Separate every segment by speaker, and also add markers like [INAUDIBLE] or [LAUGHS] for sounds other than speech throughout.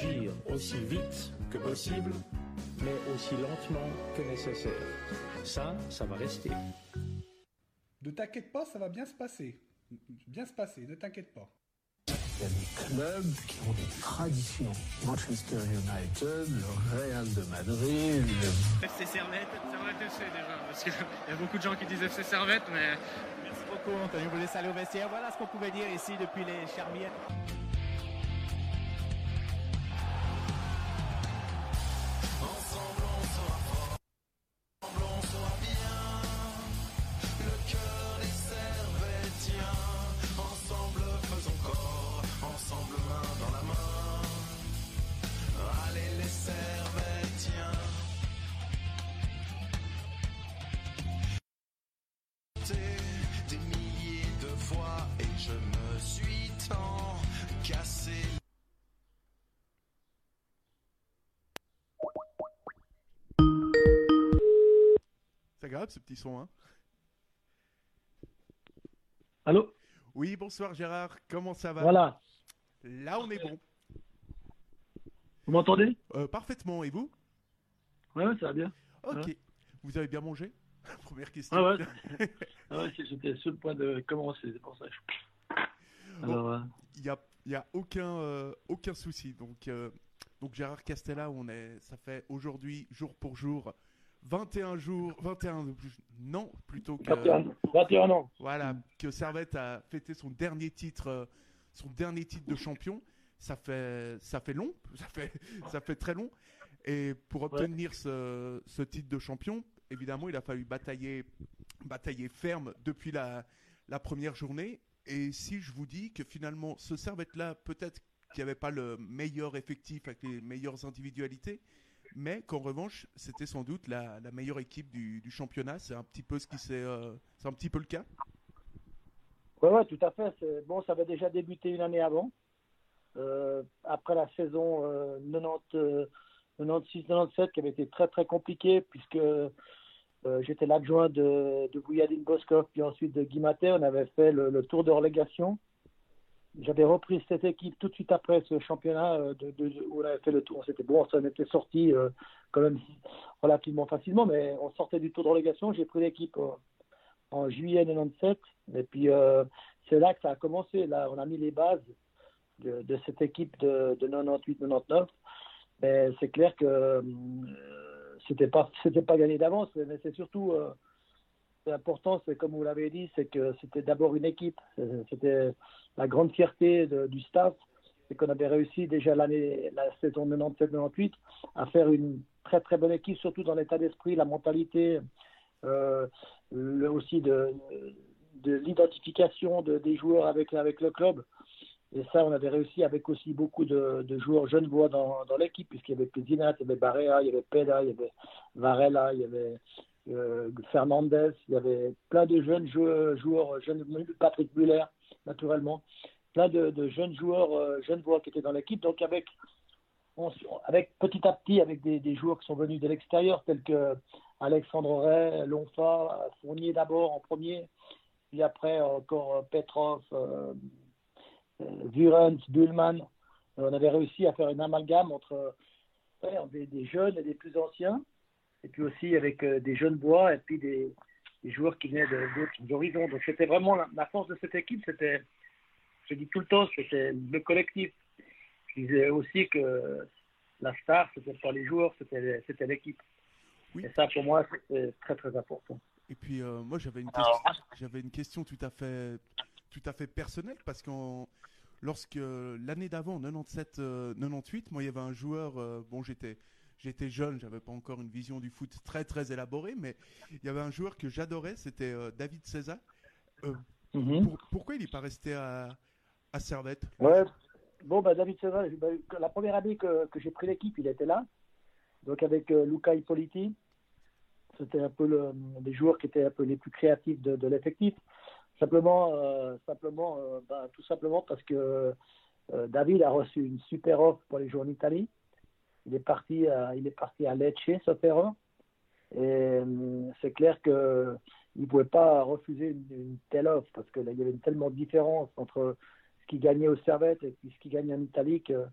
Speaker 1: agir aussi vite que possible, mais aussi lentement que nécessaire. Ça, ça va rester.
Speaker 2: Ne t'inquiète pas, ça va bien se passer. Bien se passer, ne t'inquiète pas.
Speaker 3: Il y a des clubs qui ont des traditions. Manchester United, le Real de Madrid, le...
Speaker 4: FC Servette, Servette FC déjà, parce qu'il [LAUGHS] y a beaucoup de gens qui disent FC Servette, mais...
Speaker 5: Merci beaucoup Antonio, vous laissez aller au vestiaire. Voilà ce qu'on pouvait dire ici depuis les Charmières.
Speaker 6: Grave ce petit son, hein
Speaker 7: Allô?
Speaker 6: Oui, bonsoir Gérard, comment ça va?
Speaker 7: Voilà.
Speaker 6: Là, on est bon.
Speaker 7: Vous m'entendez?
Speaker 6: Euh, parfaitement, et vous?
Speaker 7: Ouais, ouais, ça va bien.
Speaker 6: Ok.
Speaker 7: Ouais.
Speaker 6: Vous avez bien mangé? [LAUGHS] Première question.
Speaker 7: Ah ouais. [LAUGHS] ah ouais, c'est- j'étais sur le point de commencer, c'est pour ça. Alors, euh,
Speaker 6: Il n'y a, a aucun, euh, aucun souci. Donc, donc Gérard Castella, on est, ça fait aujourd'hui, jour pour jour, 21 jours, 21, non, plutôt que...
Speaker 7: 21, 21 ans.
Speaker 6: Voilà, que Servette a fêté son dernier titre, euh, son dernier titre de champion. Ça fait, ça fait long, [LAUGHS] ça fait, ça fait très long. Et pour obtenir ce, ce titre de champion, évidemment, il a fallu batailler, batailler ferme depuis la, la première journée. Et si je vous dis que finalement, ce Servette-là, peut-être qu'il n'y avait pas le meilleur effectif avec les meilleures individualités, mais qu'en revanche, c'était sans doute la, meilleure équipe du, championnat. C'est un petit peu ce qui euh, c'est un petit peu le cas.
Speaker 7: Ouais, ouais, tout à fait. Bon, ça avait déjà débuté une année avant. Euh, après la saison euh, 90, euh, 96-97, qui avait été très très compliquée, puisque j'étais l'adjoint de, de Bouyadine Boskov, puis ensuite de Guy Matet. On avait fait le tour de relégation. J'avais repris cette équipe tout de suite après ce championnat euh, où on avait fait le tour. C'était bon, en était sorti euh, quand même relativement facilement, mais on sortait du tour de relégation. J'ai pris l'équipe euh, en juillet 97. Et puis, c'est là que ça a commencé. Là, on a mis les bases de, cette équipe de, de 98-99. Mais c'est clair que euh, c'était c'était pas gagné d'avance. Mais c'est surtout euh, c'est comme vous l'avez dit, c'est que c'était d'abord une équipe. C'est- C'était la grande fierté du staff, c'est qu'on avait réussi déjà l'année la saison 97-98 à faire une très très bonne équipe, surtout dans l'état d'esprit, la mentalité, euh, le- aussi de, de l'identification de, des joueurs avec, avec le club. Et ça, on avait réussi avec aussi beaucoup de, joueurs genevois dans, dans l'équipe, puisqu'il y avait Pézinat, il y avait Barea, il y avait Peda, il y avait Varela, il y avait euh, Fernandez, il y avait plein de jeunes joueurs, joueurs jeunes, Patrick Muller, naturellement, plein de, jeunes joueurs euh, genevois qui étaient dans l'équipe. Donc avec avec petit à petit avec des, joueurs qui sont venus de l'extérieur tels que Alexandre Ray, Lonfa, Fournier d'abord en premier, puis après encore euh, Petrov, euh, euh, Vurens, Bullman. Euh, On avait réussi à faire une amalgame entre des jeunes et des plus anciens, et puis aussi avec euh, des jeunes bois et puis des, des joueurs qui venaient d'autres horizons. Donc c'était vraiment la, la force de cette équipe, c'était, je dis tout le temps, c'était le collectif. Je disais aussi que la star, c'était pas les joueurs, c'était c'était l'équipe.
Speaker 6: Oui.
Speaker 7: Et ça, pour moi, c'est très très important.
Speaker 6: Et puis euh, moi j'avais une,
Speaker 7: Alors-
Speaker 6: j'avais une question tout à fait, tout à fait personnelle parce que lorsque l'année d'avant, 97, euh, 98, moi il y avait un joueur, euh, bon j'étais, j'étais jeune, j'avais pas encore une vision du foot très très élaborée, mais il y avait un joueur que j'adorais, c'était euh, David César. Euh,
Speaker 7: Mhm.
Speaker 6: pour- pourquoi il n'est pas resté à, à Servette?
Speaker 7: Ouais. Bon, bah, David César, bah, la première année que, que j'ai pris l'équipe, il était là. Donc avec euh, Luca Ippoliti, c'était un peu le, les joueurs qui étaient un peu les plus créatifs de, de l'effectif. Simplement, euh, simplement bah, tout simplement parce que David a reçu une super offre pour les jouer en Italie. Il est parti à, il est parti à Lecce, sauf erreur. Et euh, c'est clair que il pouvait pas refuser une, telle offre parce que là, il y avait tellement de différence entre ce qu'il gagnait au Servette et ce qu'il gagnait en Italie. que-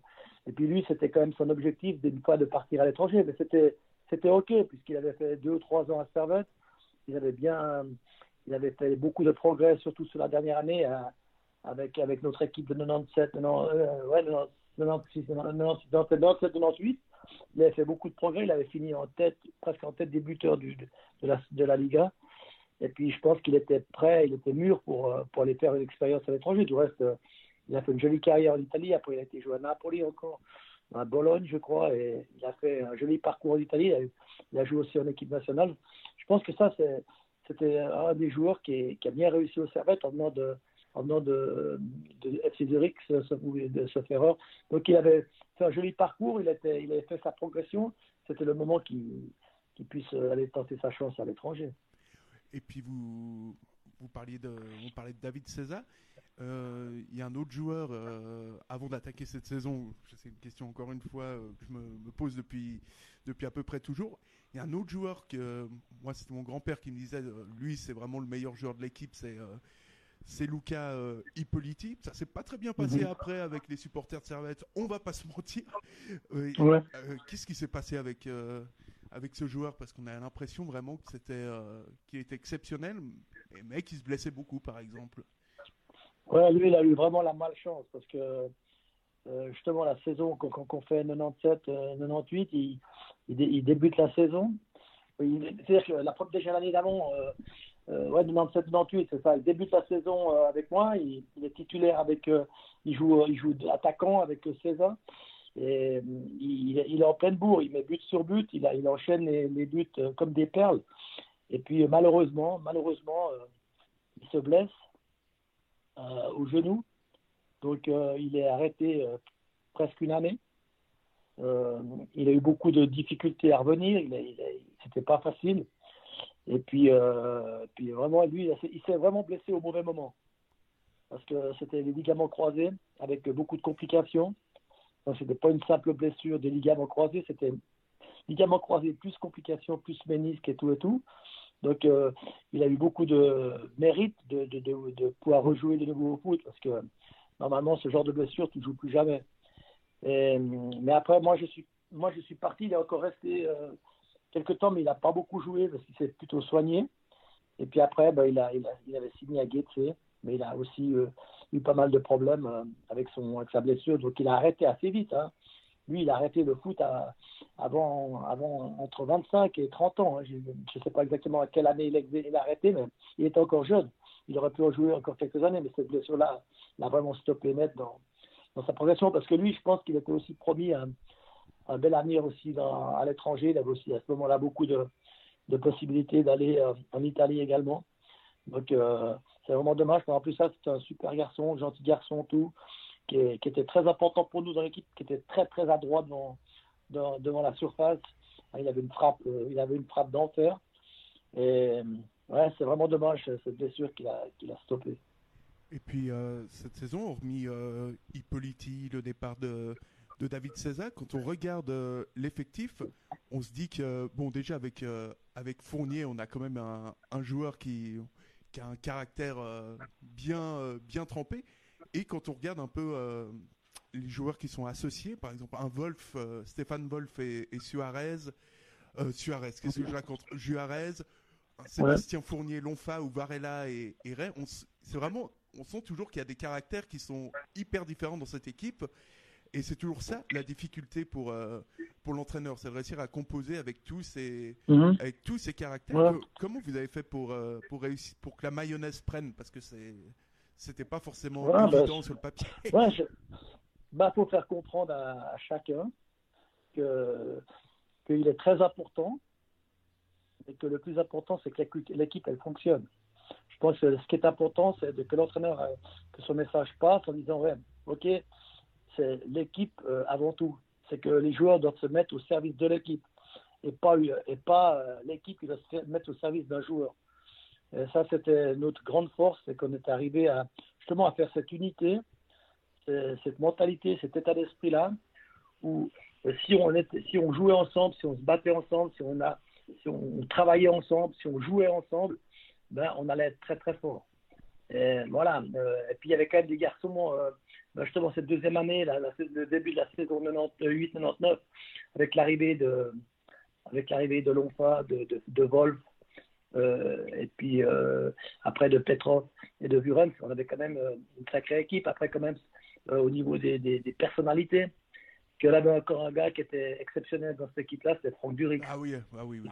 Speaker 7: et puis lui, c'était quand même son objectif de ne pas de partir à l'étranger. Mais c'était c'était OK, puisqu'il avait fait deux ou trois ans à Servette. Il avait bien, il avait fait beaucoup de progrès, surtout sur la dernière année, euh, avec, avec notre équipe de 97, 90, euh, ouais, 96, 96, 97, 98. Il avait fait beaucoup de progrès. Il avait fini en tête, presque en tête des buteurs de, la, Liga. Et puis, je pense qu'il était prêt, il était mûr pour, euh, aller faire une expérience à l'étranger. Du reste, euh, il a fait une jolie carrière en Italie. Après, il a été joué à Napoli encore, à Bologne, je crois. Et il a fait un joli parcours en Italie. Il a, joué aussi en équipe nationale. Je pense que ça, c'était un des joueurs qui, qui a bien réussi au Servette en venant de, en venant de, de FC Zurich, de sauf erreur. Donc, il avait fait un joli parcours. Il, était, avait fait sa progression. C'était le moment qu'il puisse aller tenter sa chance à l'étranger.
Speaker 6: Et puis vous, vous parliez de, on parlait de David César. Euh, Il y a un autre joueur euh, avant d'attaquer cette saison. C'est une question encore une fois euh, que je me, pose depuis depuis à peu près toujours. Il y a un autre joueur que moi c'était mon grand-père qui me disait, lui c'est vraiment le meilleur joueur de l'équipe, c'est c'est Luca euh, Ippoliti. Ça s'est pas très bien passé
Speaker 7: Mhm.
Speaker 6: après avec les supporters de Servette. On va pas se mentir. Euh,
Speaker 7: Ouais.
Speaker 6: euh, Qu'est-ce qui s'est passé avec euh, avec ce joueur? Parce qu'on a l'impression vraiment que c'était qu'il était exceptionnel, et mec il se blessait beaucoup par exemple.
Speaker 7: Ouais, lui, il a eu vraiment la malchance parce que justement la saison qu'on qu'on fait 97, euh, 98, il, il, dé- il débute la saison. C'est-à-dire que la déjà l'année d'avant, euh, ouais, 97, 98, c'est ça. Il débute la saison euh, avec moi. Il, est titulaire avec, euh, il joue, il joue attaquant avec euh, César. Et il, il est en pleine bourre. Il met but sur but. Il, a, il enchaîne les, buts comme des perles. Et puis malheureusement, malheureusement, il se blesse au genou. Donc il est arrêté presque une année. Il a eu beaucoup de difficultés à revenir. C'était pas facile. Et puis, euh, puis vraiment, lui, il s'est- vraiment blessé au mauvais moment. Parce que c'était les ligaments croisés avec beaucoup de complications. Donc, c'était pas une simple blessure des ligaments croisés, c'était ligaments croisés plus complications, plus ménisque et tout et tout. Donc, euh, il a eu beaucoup de mérite de, pouvoir rejouer de nouveau au foot parce que normalement, ce genre de blessure, tu ne joues plus jamais. Mais après, moi, je suis, moi, je suis parti. Il est encore resté euh, quelques temps, mais il n'a pas beaucoup joué parce qu'il s'est plutôt soigné. Et puis après, ben, il, a, il, avait signé à Getse, mais il a aussi euh, eu pas mal de problèmes euh, avec, son, avec sa blessure. Donc, il a arrêté assez vite. Hein. Lui, il a arrêté le foot à, avant, avant entre 25 et 30 ans. hein. Je ne sais pas exactement à quelle année il a, arrêté, mais il était encore jeune. Il aurait pu en jouer encore quelques années, mais cette blessure-là l'a vraiment stoppé net dans, dans sa progression. Parce que lui, je pense qu'il était aussi promis un, un bel avenir aussi à l'étranger. Il avait aussi à ce moment-là beaucoup de, de possibilités d'aller euh, en Italie également. Donc, euh, c'est vraiment dommage. En plus, ça, c'est un super garçon, gentil garçon, tout, qui, était très important pour nous dans l'équipe, qui était très, très adroit devant, devant, la surface. Il avait une frappe, euh, il avait une frappe d'enfer. Et ouais, c'est vraiment dommage cette blessure qu'il a, qu'il a stoppée.
Speaker 6: Et puis cette saison, hormis euh, Hippolyte, le départ de, de David César, quand on regarde euh, l'effectif, on se dit que, bon, déjà avec, euh, avec Fournier, on a quand même un, un joueur qui, qui a un caractère euh, bien, bien trempé. Et quand on regarde un peu les joueurs qui sont associés, par exemple un Wolf, Stéphane Wolf et, et Suarez, Suarez, qu'est-ce que je raconte? Juarez, Sébastien Fournier, Lonfa ou Varela et, et Ray, on c'est vraiment, on sent toujours qu'il y a des caractères qui sont hyper différents dans cette équipe. Et c'est toujours ça la difficulté pour, euh, pour l'entraîneur, c'est de réussir à composer avec tous ces, avec tous ces caractères.
Speaker 7: Ouais.
Speaker 6: Comment vous avez fait pour, euh, pour, réussir, pour que la mayonnaise prenne? Parce que c'est c'était pas forcément
Speaker 7: Ouais, bah,
Speaker 6: évident sur le papier. [LAUGHS]
Speaker 7: Ouais, je... bah, faut faire comprendre à, à chacun que qu'il est très important et que le plus important, c'est que l'équipe- elle fonctionne. Je pense que ce qui est important, c'est que l'entraîneur, euh, que son message passe en disant, ouais, ok, c'est l'équipe euh, avant tout. C'est que les joueurs doivent se mettre au service de l'équipe et pas, et pas euh, l'équipe qui doit se mettre au service d'un joueur. Ça, c'était notre grande force, c'est qu'on est arrivé justement à faire cette unité, cette mentalité, cet état d'esprit-là, où euh, si on, si on jouait ensemble, si on se battait ensemble, si on, a, si on travaillait ensemble, si on jouait ensemble, ben, on allait être très très fort. Et voilà. euh, et puis il y avait quand même des garçons, euh, ben, justement cette deuxième année, la- la- le début de la saison 98-99, avec l'arrivée de, avec l'arrivée de Lonfa, de, de, de Wolf, euh, et puis euh, après de Petrov et de Vurens, on avait quand même euh, une sacrée équipe. Après quand même euh, au niveau des, des, des personnalités, qu'il y avait encore un gars qui était exceptionnel dans cette équipe-là, c'était Franck Duric.
Speaker 6: Ah oui, ah oui, oui.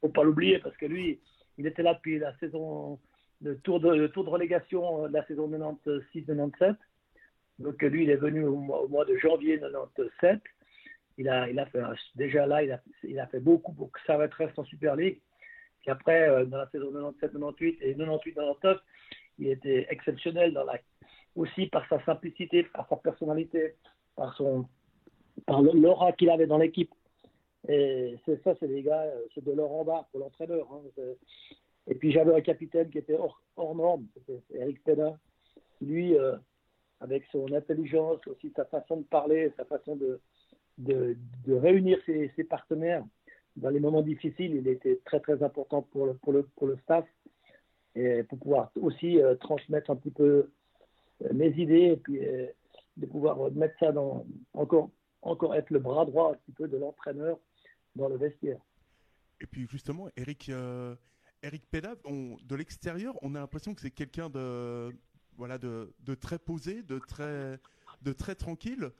Speaker 7: faut pas l'oublier parce que lui, il était là depuis la saison, le tour de, tour de relégation de la saison 96-97. Donc lui, il est venu au mois, de janvier 97. Il a, il a fait déjà là, il a, il a fait beaucoup pour que ça reste en Super League. Puis après, euh, dans la saison 97-98 et 98-99, il était exceptionnel dans la, aussi par sa simplicité, par sa personnalité, par par l'aura qu'il avait dans l'équipe. Et c'est ça, c'est des gars, euh, c'est de l'or en bas pour l'entraîneur. hein. Et puis j'avais un capitaine qui était hors, norme, c'était Eric Pena. Lui, euh, avec son intelligence, aussi sa façon de parler, sa façon de, réunir ses, partenaires dans les moments difficiles, il était très très important pour le, pour le, pour le staff et pour pouvoir aussi euh, transmettre un petit peu euh, mes idées et puis de pouvoir mettre ça dans encore encore être le bras droit un petit peu de l'entraîneur dans le vestiaire.
Speaker 6: Et puis justement, Eric, Eric Pena, on- de l'extérieur, on a l'impression que c'est quelqu'un de, voilà, de, de très posé, de très, de très tranquille.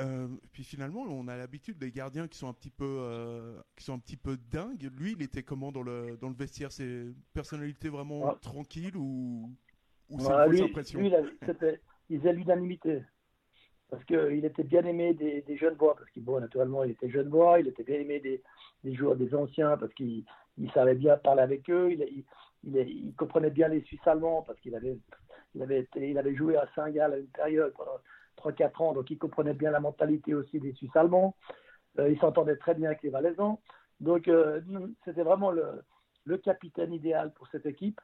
Speaker 6: Euh, puis finalement, on a l'habitude des gardiens qui sont un petit peu, euh, qui sont un petit peu dingues. Lui, il était comment dans le, dans le vestiaire? C'est une personnalité vraiment
Speaker 7: Ouais.
Speaker 6: tranquille ou, ou c'est fausse
Speaker 7: lui,
Speaker 6: impression?
Speaker 7: lui, il, faisait l'unanimité. Parce qu'il était bien aimé des, des jeunes voix, parce qu'il, bon, naturellement, il était jeune voix, il était bien aimé des, des joueurs, des anciens, parce qu'il il savait bien parler avec eux, il, comprenait bien les Suisses allemands, parce qu'il avait, joué à Saint-Gall à une période pendant 3-4 ans, donc il comprenait bien la mentalité aussi des Suisses allemands. Euh, il s'entendait très bien avec les Valaisans. Donc, euh, c'était vraiment le, capitaine idéal pour cette équipe.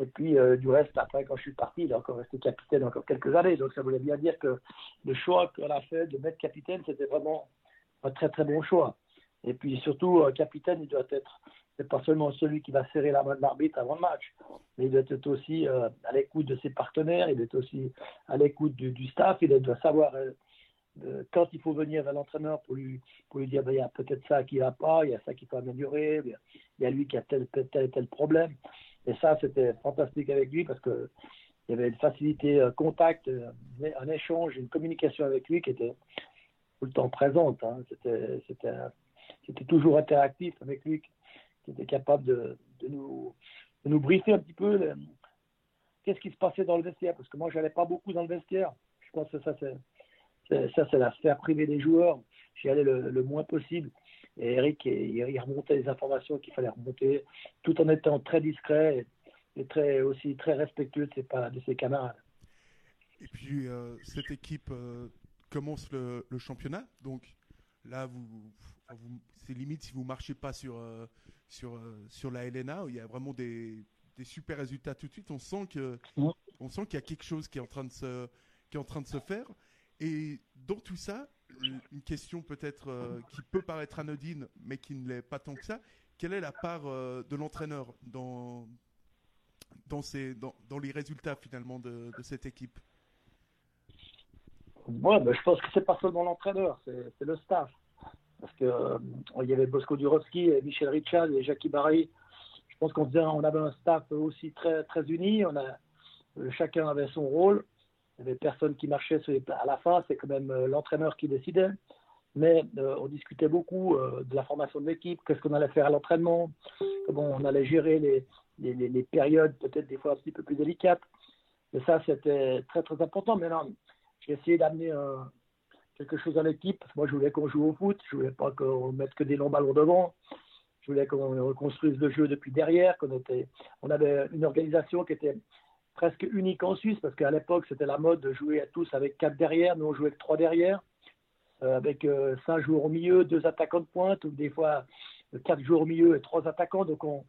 Speaker 7: Et puis, euh, du reste, après, quand je suis parti, il est encore resté capitaine encore quelques années. Donc, ça voulait bien dire que le choix qu'on a fait de mettre capitaine, c'était vraiment un très, très bon choix. Et puis, surtout, capitaine, il doit être, c'est pas seulement celui qui va serrer la main de l'arbitre avant le match, mais il doit être aussi euh, à l'écoute de ses partenaires, il doit être aussi à l'écoute du, staff, il doit savoir euh, quand il faut venir vers l'entraîneur pour lui, pour lui dire, ben, il y a peut-être ça qui va pas, il y a ça qu'il faut améliorer, il y a- lui qui a tel, tel, tel, problème. Et ça, c'était fantastique avec lui parce que il y avait une facilité euh, contact, euh, un échange, une communication avec lui qui était tout le temps présente. hein. C'était toujours interactif avec lui, qui était capable de, de nous, de nous briefer un petit peu qu'est-ce qui se passait dans le vestiaire. Parce que moi, je n'allais pas beaucoup dans le vestiaire. Je pense que ça, c'est, ça, c'est la sphère privée des joueurs. J'y allais le, moins possible. Et Eric, il, remontait les informations qu'il fallait remonter, tout en étant très discret et, très, aussi très respectueux de ses, de ses camarades.
Speaker 6: Et puis euh, cette équipe euh, commence le, le championnat, donc là vous, vous- c'est limite si vous marchez pas sur euh, sur euh, sur la LNA, où il y a vraiment des, des super résultats tout de suite. On sent que on sent qu'il y a quelque chose qui est en train de se qui est en train de se faire. Et dans tout ça, une question peut-être euh, qui peut paraître anodine, mais qui ne l'est pas tant que ça. Quelle est la part euh, de l'entraîneur dans dans, ces, dans, dans les résultats finalement de, de cette équipe?
Speaker 7: Ouais, ben, je pense que c'est pas seulement l'entraîneur, c'est c'est le staff. Parce que euh, il y avait Bosco Durovski, Michel Richard et Jackie Barry. Je pense qu'on on avait un staff aussi très très uni. On a euh, chacun avait son rôle. Il n'y avait personne qui marchait à la fin. C'est quand même euh, l'entraîneur qui décidait. Mais on discutait beaucoup de la formation de l'équipe, qu'est-ce qu'on allait faire à l'entraînement, comment on allait gérer les, les, les- les périodes peut-être des fois un petit peu plus délicates. Et ça, c'était très très important. Maintenant, j'ai essayé d'amener un- quelque chose à l'équipe. Moi, je voulais qu'on joue au foot. Je voulais pas qu'on mette que des longs ballons devant. Je voulais qu'on reconstruise le jeu depuis derrière. Qu'on était, on avait une organisation qui était presque unique en Suisse parce qu'à l'époque, c'était la mode de jouer à tous avec quatre derrière. Nous, on jouait avec trois derrière, euh, avec euh, cinq joueurs au milieu, deux attaquants de pointe, ou des fois euh, quatre joueurs au milieu et trois attaquants. Donc, on,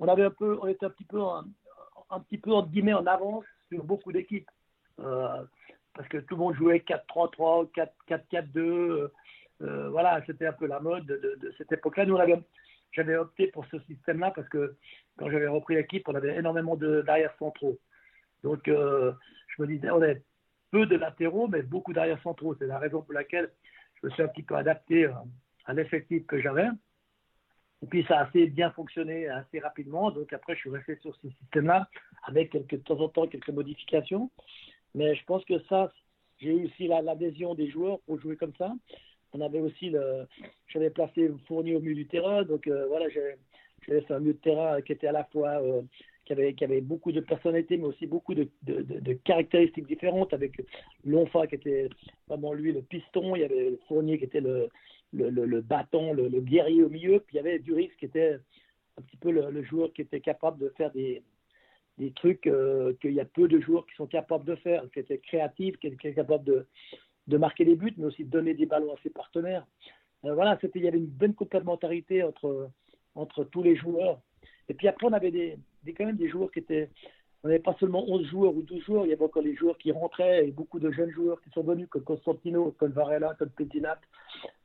Speaker 7: on avait un peu, on était un petit peu, un, un petit peu entre guillemets en avance sur beaucoup d'équipes. Parce que tout le monde jouait 4-3-3, 4-4-2. euh, euh, voilà, c'était un peu la mode de, cette époque-là. Nous, avait- j'avais opté pour ce système-là parce que quand j'avais repris l'équipe, on avait énormément d'arrières centraux. Donc, euh, je me disais, on est peu de latéraux, mais beaucoup d'arrière centraux. C'est la raison pour laquelle je me suis un petit peu adapté à l'effectif que j'avais. Et puis, ça a assez bien fonctionné assez rapidement. Donc, après, je suis resté sur ce système-là avec de temps en temps quelques modifications. Mais je pense que ça, j'ai eu aussi la- l'adhésion des joueurs pour jouer comme ça. On avait aussi le, j'avais placé Fournier au milieu du terrain, donc euh, voilà, j'avais fait un milieu de terrain qui était à la fois, euh, qui avait, qui avait beaucoup de personnalité, mais aussi beaucoup de, de, caractéristiques différentes, avec Lonfa qui était vraiment lui le piston, il y avait Fournier qui était le, le, le, bâton, le, guerrier au milieu, puis il y avait Duris qui était un petit peu le joueur qui était capable de faire des, des trucs euh, qu'il y a peu de joueurs qui sont capables de faire, qui était créatif, qui était capable de, de marquer des buts, mais aussi de donner des ballons à ses partenaires. Euh, voilà, il y avait une bonne complémentarité entre, entre tous les joueurs. Et puis après, on avait des, des, quand même des joueurs qui étaient. On n'avait pas seulement 11 joueurs ou 12 joueurs, il y avait encore les joueurs qui rentraient et beaucoup de jeunes joueurs qui sont venus, comme Constantino, comme Varela, comme Petinat,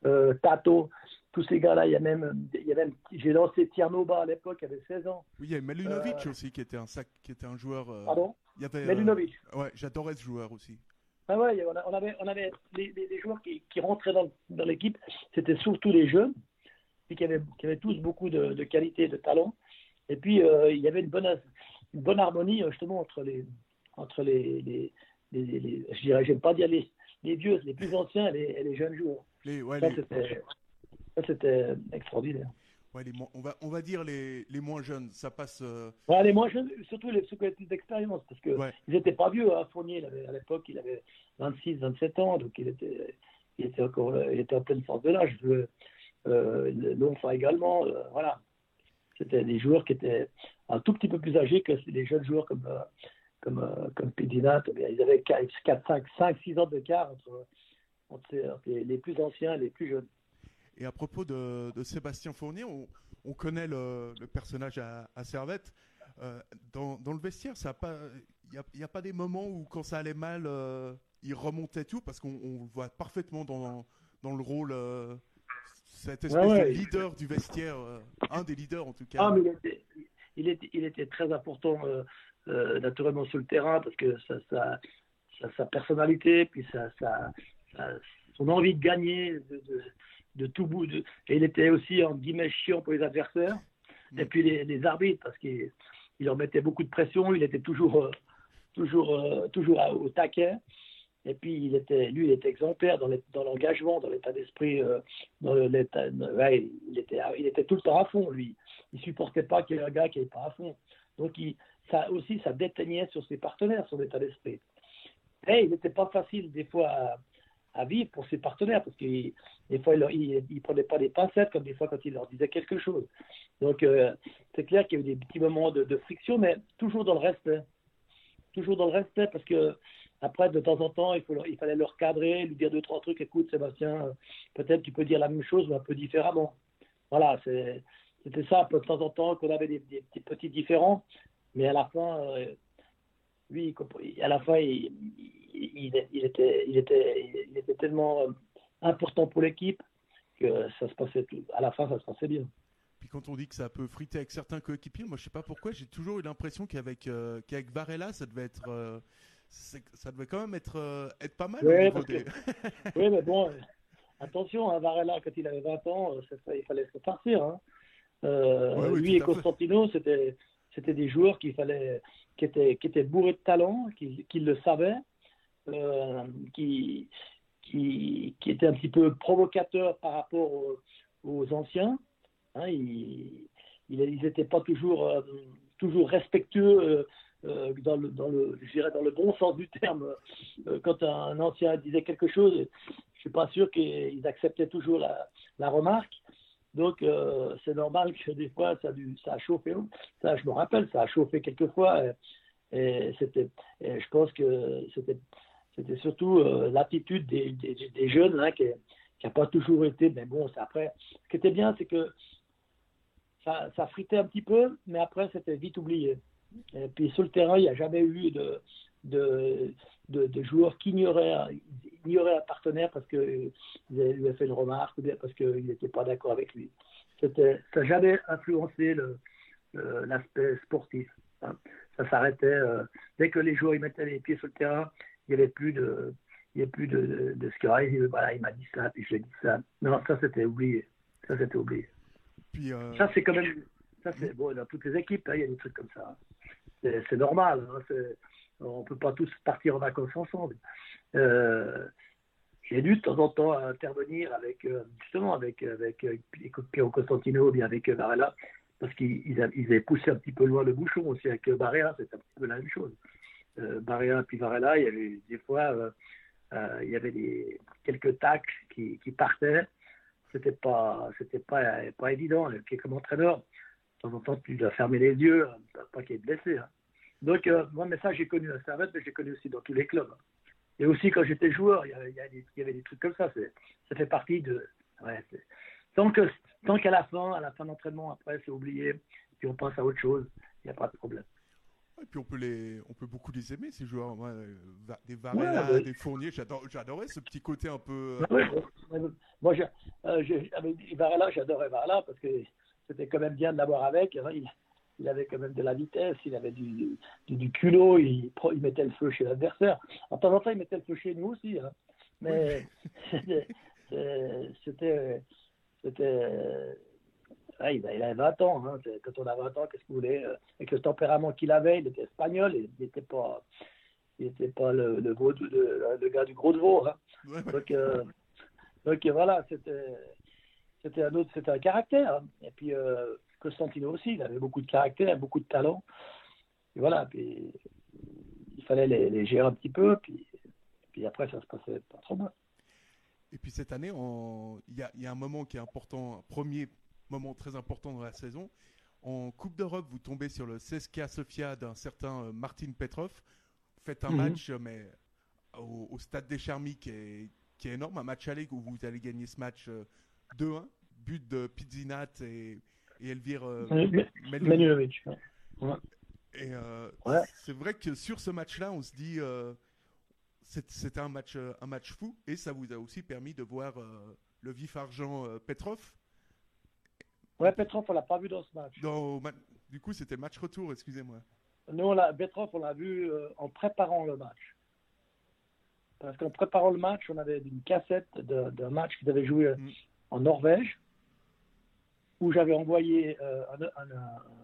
Speaker 7: euh, Tato, tous ces gars-là. Il y a même, il y a même j'ai lancé Tiernoba à l'époque, il avait 16 ans.
Speaker 6: Oui, il y avait Melunovic aussi qui était un sac, qui était un joueur. euh,
Speaker 7: Pardon
Speaker 6: il y avait, euh,
Speaker 7: Melunovic.
Speaker 6: ouais, j'adorais ce joueur aussi.
Speaker 7: Ah ouais, on avait, on avait les, les- les joueurs qui, qui rentraient dans, dans l'équipe, c'était surtout les jeunes, et qui avaient, qui avaient tous beaucoup de, de qualité, de talent. Et puis, euh, il y avait une bonne, une bonne harmonie, euh, justement, entre les, entre les, les, les, je dirais, j'aime pas dire les, les vieux, les plus anciens et les, et les jeunes joueurs.
Speaker 6: Les, ouais,
Speaker 7: Ça,
Speaker 6: les-
Speaker 7: ça, c'était extraordinaire.
Speaker 6: ouais, les on va, on va dire les, les moins jeunes. Ça passe. euh,
Speaker 7: Ouais, les moins jeunes, surtout les, ceux qui d'expérience, parce que
Speaker 6: Ouais.
Speaker 7: ils n'étaient pas vieux. Hein. Fournier, il avait- à l'époque, il avait 26, 27 ans, donc il était, il était encore, il était en pleine force de l'âge. Euh, euh, Lonfa également, euh, voilà. C'était des joueurs qui étaient un tout petit peu plus âgés que les jeunes joueurs comme comme comme bien, Ils avaient 4, 5, 5, 6 ans d'écart entre, entre les plus anciens et les plus jeunes.
Speaker 6: Et à propos de, de Sébastien Fournier, on, on connaît le, le personnage à, à Servette. Euh, dans, dans le vestiaire, ça a pas, il n'y a, pas des moments où quand ça allait mal, euh, il remontait tout parce qu'on on le voit parfaitement dans, dans le rôle, euh, cette espèce
Speaker 7: Ouais, ouais.
Speaker 6: de leader du vestiaire, euh, un des leaders en tout cas.
Speaker 7: Ah, mais il était, il était, il était très important, naturellement, sur le terrain, parce que ça, ça, ça- sa personnalité, puis sa- son envie de gagner, de, de, de tout bout. De, et il était aussi, en guillemets, chiant pour les adversaires. Et puis les, les arbitres, parce qu'il il leur mettait beaucoup de pression, il était toujours, euh, toujours, euh, toujours à- au taquet. Et puis, il était, lui, il était exemplaire dans l'engagement, dans l'état d'esprit, euh, ouais, il était, il était tout le temps à fond, lui. Il supportait pas qu'il y ait un gars qui n'est pas à fond. Donc, il, ça aussi, ça déteignait sur ses partenaires, son état d'esprit. Et il n'était pas facile, des fois, à, à vivre pour ses partenaires, parce que des fois, il ne prenait pas des pincettes, comme des fois quand il leur disait quelque chose. Donc, euh, c'est clair qu'il y a eu des petits moments de, friction, mais toujours dans le respect. Toujours dans le respect, parce que après, de temps en temps, il, fallait leur cadrer, lui dire deux, trois trucs. Écoute, Sébastien, peut-être tu peux dire la même chose, mais un peu différemment. Voilà, c'était ça, de temps en temps, qu'on avait des, des- des petits différends. Mais à la fin, euh, lui, à la fin, il, il- il- il était, il, était, il était tellement euh, important pour l'équipe que ça se passait tout. À la fin, ça se passait bien.
Speaker 6: Puis quand on dit que ça peut friter avec certains coéquipiers, moi je sais pas pourquoi, j'ai toujours eu l'impression qu'avec euh, qu'avec Varela, ça devait être, euh, ça devait quand même être, euh, être pas mal.
Speaker 7: parce
Speaker 6: des-
Speaker 7: que- oui, mais bon, attention, hein, Varela, quand il avait 20 ans, il fallait se partir. Hein.
Speaker 6: Ouais, oui,
Speaker 7: lui et. Constantino, c'était c'était des joueurs qu'il fallait, qui étaient, qui étaient bourrés de talent, qui, le savaient, euh, qui, qui, étaient un petit peu provocateurs par rapport aux, anciens. Hein, ils n'étaient pas toujours, euh, toujours respectueux euh, dans, le, dans, le, je dans le bon sens du terme. Quand un ancien disait quelque chose, je suis pas sûr qu'ils acceptaient toujours la, la remarque. Donc, euh, c'est normal que des fois, ça ça a chauffé. Ça, je me rappelle, ça a chauffé quelques fois. Et, c'était, je pense que c'était, c'était surtout euh, l'attitude des, jeunes là, qui n'a pas toujours été. Mais bon, après. Ce qui était bien, c'est que ça, ça fritait un petit peu, mais après, c'était vite oublié. Et puis, sur le terrain, il n'y a jamais eu de, de, de, de joueurs qui ignoraient, un- ignoraient un partenaire parce qu'il lui a fait une remarque ou bien parce qu'il n'était pas d'accord avec lui. Ça n'a jamais influencé le- l'aspect sportif. hein. Ça s'arrêtait. euh, dès que les joueurs ils mettaient les pieds sur le terrain, il n'y avait plus de, il y avait plus de, de, de dit, voilà, il m'a dit ça, puis je lui ai dit ça. Non, ça c'était oublié. Ça c'était oublié.
Speaker 6: Puis, euh,
Speaker 7: Ça, c'est quand même. Ça, c'est bon, dans toutes les équipes, hein, il y a des trucs comme ça. C'est c'est normal. hein, on ne peut pas tous partir en vacances ensemble. Euh, J'ai dû de temps en temps intervenir avec, euh, justement, avec, avec euh, Piero Costantino bien avec Varela, parce qu'ils avaient poussé un petit peu loin le bouchon aussi avec Barrea, c'est un petit peu la même chose. Euh, Barrea puis Varela, il y avait des fois, il y avait des, quelques tacles qui, partaient c'était pas c'était pas pas évident et puis comme entraîneur de temps en temps tu dois fermer les yeux pas, qu'il y ait de blessés hein. Donc euh, moi mais ça j'ai connu à Servette mais j'ai connu aussi dans tous les clubs et aussi quand j'étais joueur il y avait, il y avait des, il y avait des trucs comme ça ça fait partie de ouais, tant qu'à la fin à la fin d'entraînement après c'est oublié puis on passe à autre chose il n'y a pas de problème
Speaker 6: et puis on peut les, on peut beaucoup les aimer ces joueurs. Moi, euh, des Varela,
Speaker 7: Ouais, ouais.
Speaker 6: des Fournier, j'adorais ce petit côté un peu.
Speaker 7: Ouais. Moi, je- euh, je- avec Varela, j'adorais Varela parce que c'était quand même bien de l'avoir avec. hein. Il, il avait quand même de la vitesse, il avait du, du, du culot, il, il mettait le feu chez l'adversaire. En temps en temps, il mettait le feu chez nous aussi. hein. Mais [LAUGHS] c'était- ouais, il il avait 20 ans. hein. Quand on a 20 ans, qu'est-ce que vous voulez euh, Avec le tempérament qu'il avait, il était espagnol, il n'était pas. Il n'était pas le, le, Vaudou- le, le gars du gros de veau. hein. Donc, euh, donc voilà, c'était c'était un autre, c'était un caractère. Et puis euh, Costantino aussi, il avait beaucoup de caractère, beaucoup de talent. Et voilà, puis il fallait les, les gérer un petit peu, puis, puis après ça se passait pas trop mal.
Speaker 6: Et puis cette année, il y a, il y a un moment qui est important, un premier moment très important dans la saison. En Coupe d'Europe, vous tombez sur le CSKA Sofia d'un certain euh, Martin Petrov. Vous faites un
Speaker 7: Mhm.
Speaker 6: match, euh, mais au, au stade des Charmis qui est, qui est énorme, un match aller où vous allez gagner ce match euh, 2-1, but de Pizzinat et, et Elvire euh.
Speaker 7: Manulovic.
Speaker 6: Et euh,
Speaker 7: Ouais.
Speaker 6: c'est vrai que sur ce match-là, on se dit, euh, c'était un match, un match fou, et ça vous a aussi permis de voir euh, le vif argent euh, Petrov.
Speaker 7: Ouais, Petrov, on l'a pas vu dans ce match.
Speaker 6: Du coup, c'était le match retour, excusez-moi.
Speaker 7: Nous, on l'a, Petrov, on l'a vu euh, en préparant le match. Parce qu'en préparant le match, on avait une cassette de- d'un match qu'ils avaient joué
Speaker 6: Mm.
Speaker 7: en Norvège, où j'avais envoyé euh, un, un-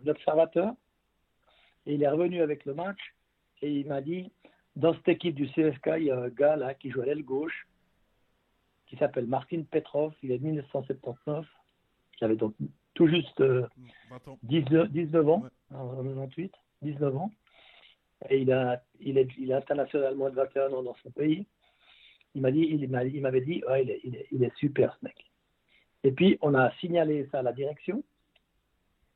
Speaker 7: un observateur, et il est revenu avec le match, et il m'a dit, dans cette équipe du CSK, il y a un gars là qui joue à l'aile gauche, qui s'appelle Martin Petrov, il est de 1979, il avait donc tout juste euh,
Speaker 6: 20 ans.
Speaker 7: 19, 19 ans,
Speaker 6: Ouais.
Speaker 7: en 98, 19 ans. Et il, a, il, est, il est international moins de 21 ans dans son pays. Il m'a dit, il m'a- il m'avait dit, ouais, il, est, il, est, il est super ce mec. Et puis on a signalé ça à la direction.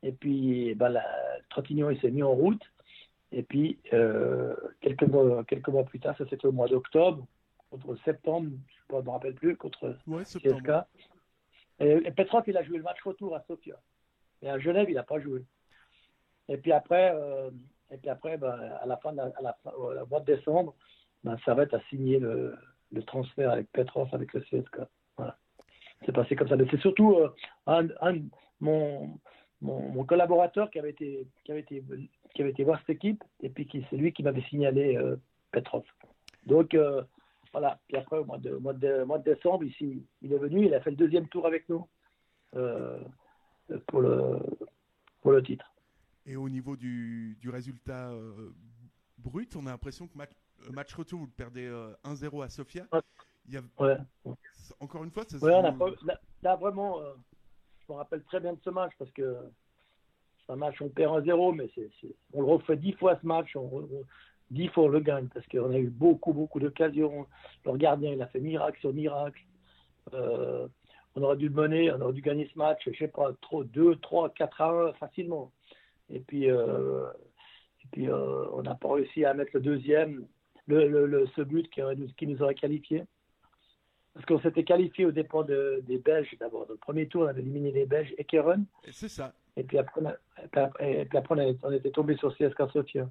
Speaker 7: Et puis ben, la, Trottignon il s'est mis en route. Et puis euh, quelques, mois, quelques mois plus tard, ça c'était au mois d'octobre, contre septembre, je ne me rappelle plus, contre
Speaker 6: Ouais,
Speaker 7: CSK. Et, et Petrov, il a joué le match retour à Sofia. Et à Genève, il n'a pas joué. Et puis après, euh, et puis après ben, à la fin, de la- à la fin au au mois de décembre, ben, Servette a signé le, le transfert avec Petrov, avec le CSK. Voilà. C'est passé comme ça. Mais c'est surtout euh, un, un- mon, mon, mon collaborateur qui avait, été, qui, avait été, qui avait été voir cette équipe, et puis c'est lui qui m'avait signalé euh, Petrov. Donc, euh, voilà. Puis après, au mois de, au mois de, au mois de décembre, ici, il est venu, il a fait le deuxième tour avec nous euh, pour, le, pour le titre.
Speaker 6: Et au niveau du, du résultat euh, brut, on a l'impression que match, match retour, vous le perdez euh, 1-0 à Sofia.
Speaker 7: Ouais.
Speaker 6: Il y a,
Speaker 7: Ouais.
Speaker 6: encore une fois, ça se
Speaker 7: Ouais, là, là, vraiment, euh, je me rappelle très bien de ce match parce que c'est un match, on perd 1-0, mais c'est, c'est- on le refait 10 fois ce match, on, on- 10 fois on le gagne parce qu'on a eu beaucoup, beaucoup d'occasions. Le gardien, il a fait miracle sur miracle. Euh, on aurait dû le mener, on aurait dû gagner ce match, je sais pas, trop, 2, 3, 4 à 1 facilement. Et puis, euh, et puis on n'a pas réussi à mettre le deuxième, le, le- le- ce but qui, aurait nous- qui nous aurait qualifié. Parce qu'on s'était qualifié au dépend de- des Belges d'abord. Dans le premier tour, on avait éliminé les Belges et Keren.
Speaker 6: C'est ça.
Speaker 7: Et puis après, et puis après, on était tombé sur CSK Sofia,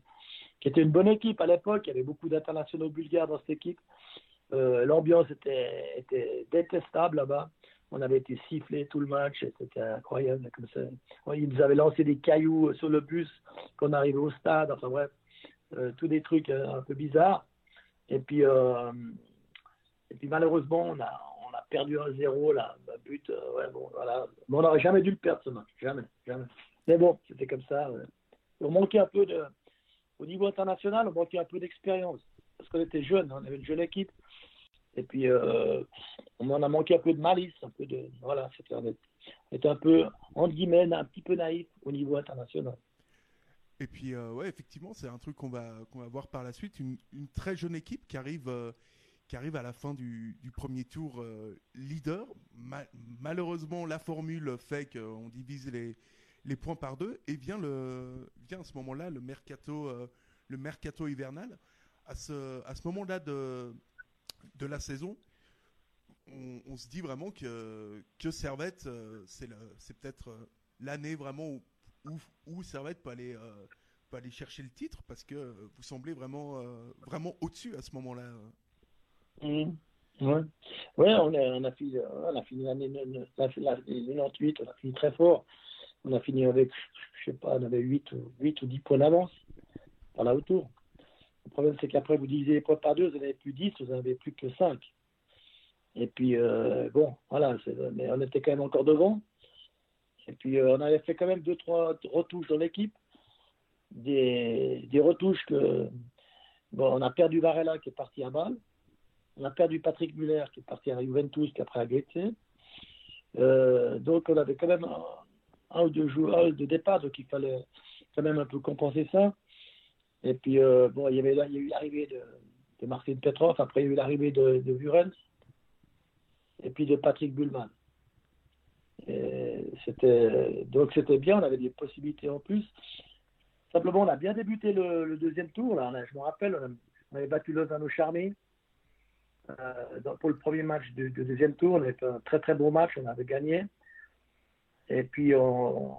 Speaker 7: qui était une bonne équipe à l'époque. Il y avait beaucoup d'internationaux bulgares dans cette équipe. Euh, L'ambiance était, était détestable là-bas. on avait été sifflé tout le match, c'était incroyable comme ça. Ils nous avaient lancé des cailloux sur le bus quand on arrivait au stade, enfin bref, euh, tous des trucs euh, un peu bizarres. Et puis, euh, et puis malheureusement, on a, on a perdu un 0 là, but, euh, ouais, bon, voilà. Mais on n'aurait jamais dû le perdre ce match, jamais, jamais. Mais bon, c'était comme ça. On manquait un peu de, au niveau international, on manquait un peu d'expérience parce qu'on était jeunes, on avait une jeune équipe. Et puis, euh, on a manqué un peu de malice, un peu de. Voilà, c'était un peu, entre guillemets, un petit peu naïf au niveau international.
Speaker 6: Et puis, euh, ouais, effectivement, c'est un truc qu'on va, qu'on va voir par la suite. Une, une très jeune équipe qui arrive, euh, qui arrive à la fin du, premier tour euh, leader. Ma- malheureusement, la formule fait qu'on divise les, points par deux. Et vient, le, vient à ce moment-là le mercato, euh, le mercato hivernal. À ce, à ce moment-là de, de la saison, on, se dit vraiment que, que Servette, euh, c'est peut-être euh, l'année vraiment où, où, Servette peut aller, euh, aller chercher le titre parce que vous semblez vraiment, vraiment au-dessus à ce moment-là.
Speaker 7: Mhm. Ouais, ouais on, a, fini, l'année ne- ne- la- la- l'année 98, on a fini très fort. On a fini avec, je sais pas, on avait 8, ou- 8 ou 10 points d'avance par là autour. Le problème, c'est qu'après, vous divisez les points par deux, vous n'avez plus 10, vous n'avez plus que 5. Et puis, euh, bon, voilà, mais on était quand même encore devant. Et puis, euh, on avait fait quand même deux, trois retouches dans l'équipe. Des, des retouches que, bon, on a perdu Varela qui est parti à Bâle. On a perdu Patrick Muller qui est parti à Juventus, puis après à Goethe. Euh, donc on avait quand même un, ou deux joueurs de départ, donc il fallait quand même un peu compenser ça. Et puis euh, bon, il y avait a eu l'arrivée de, Martin Petrov, après il y a eu l'arrivée de, de et puis de Patrick Bullman. Donc c'était bien, on avait des possibilités en plus. Simplement, on a bien débuté le, deuxième tour. Là, je me rappelle, on avait battu Lausanne au Charmé. Euh, dans- pour le premier match du, deuxième tour. On avait fait un très très beau match, on avait gagné. Et puis on,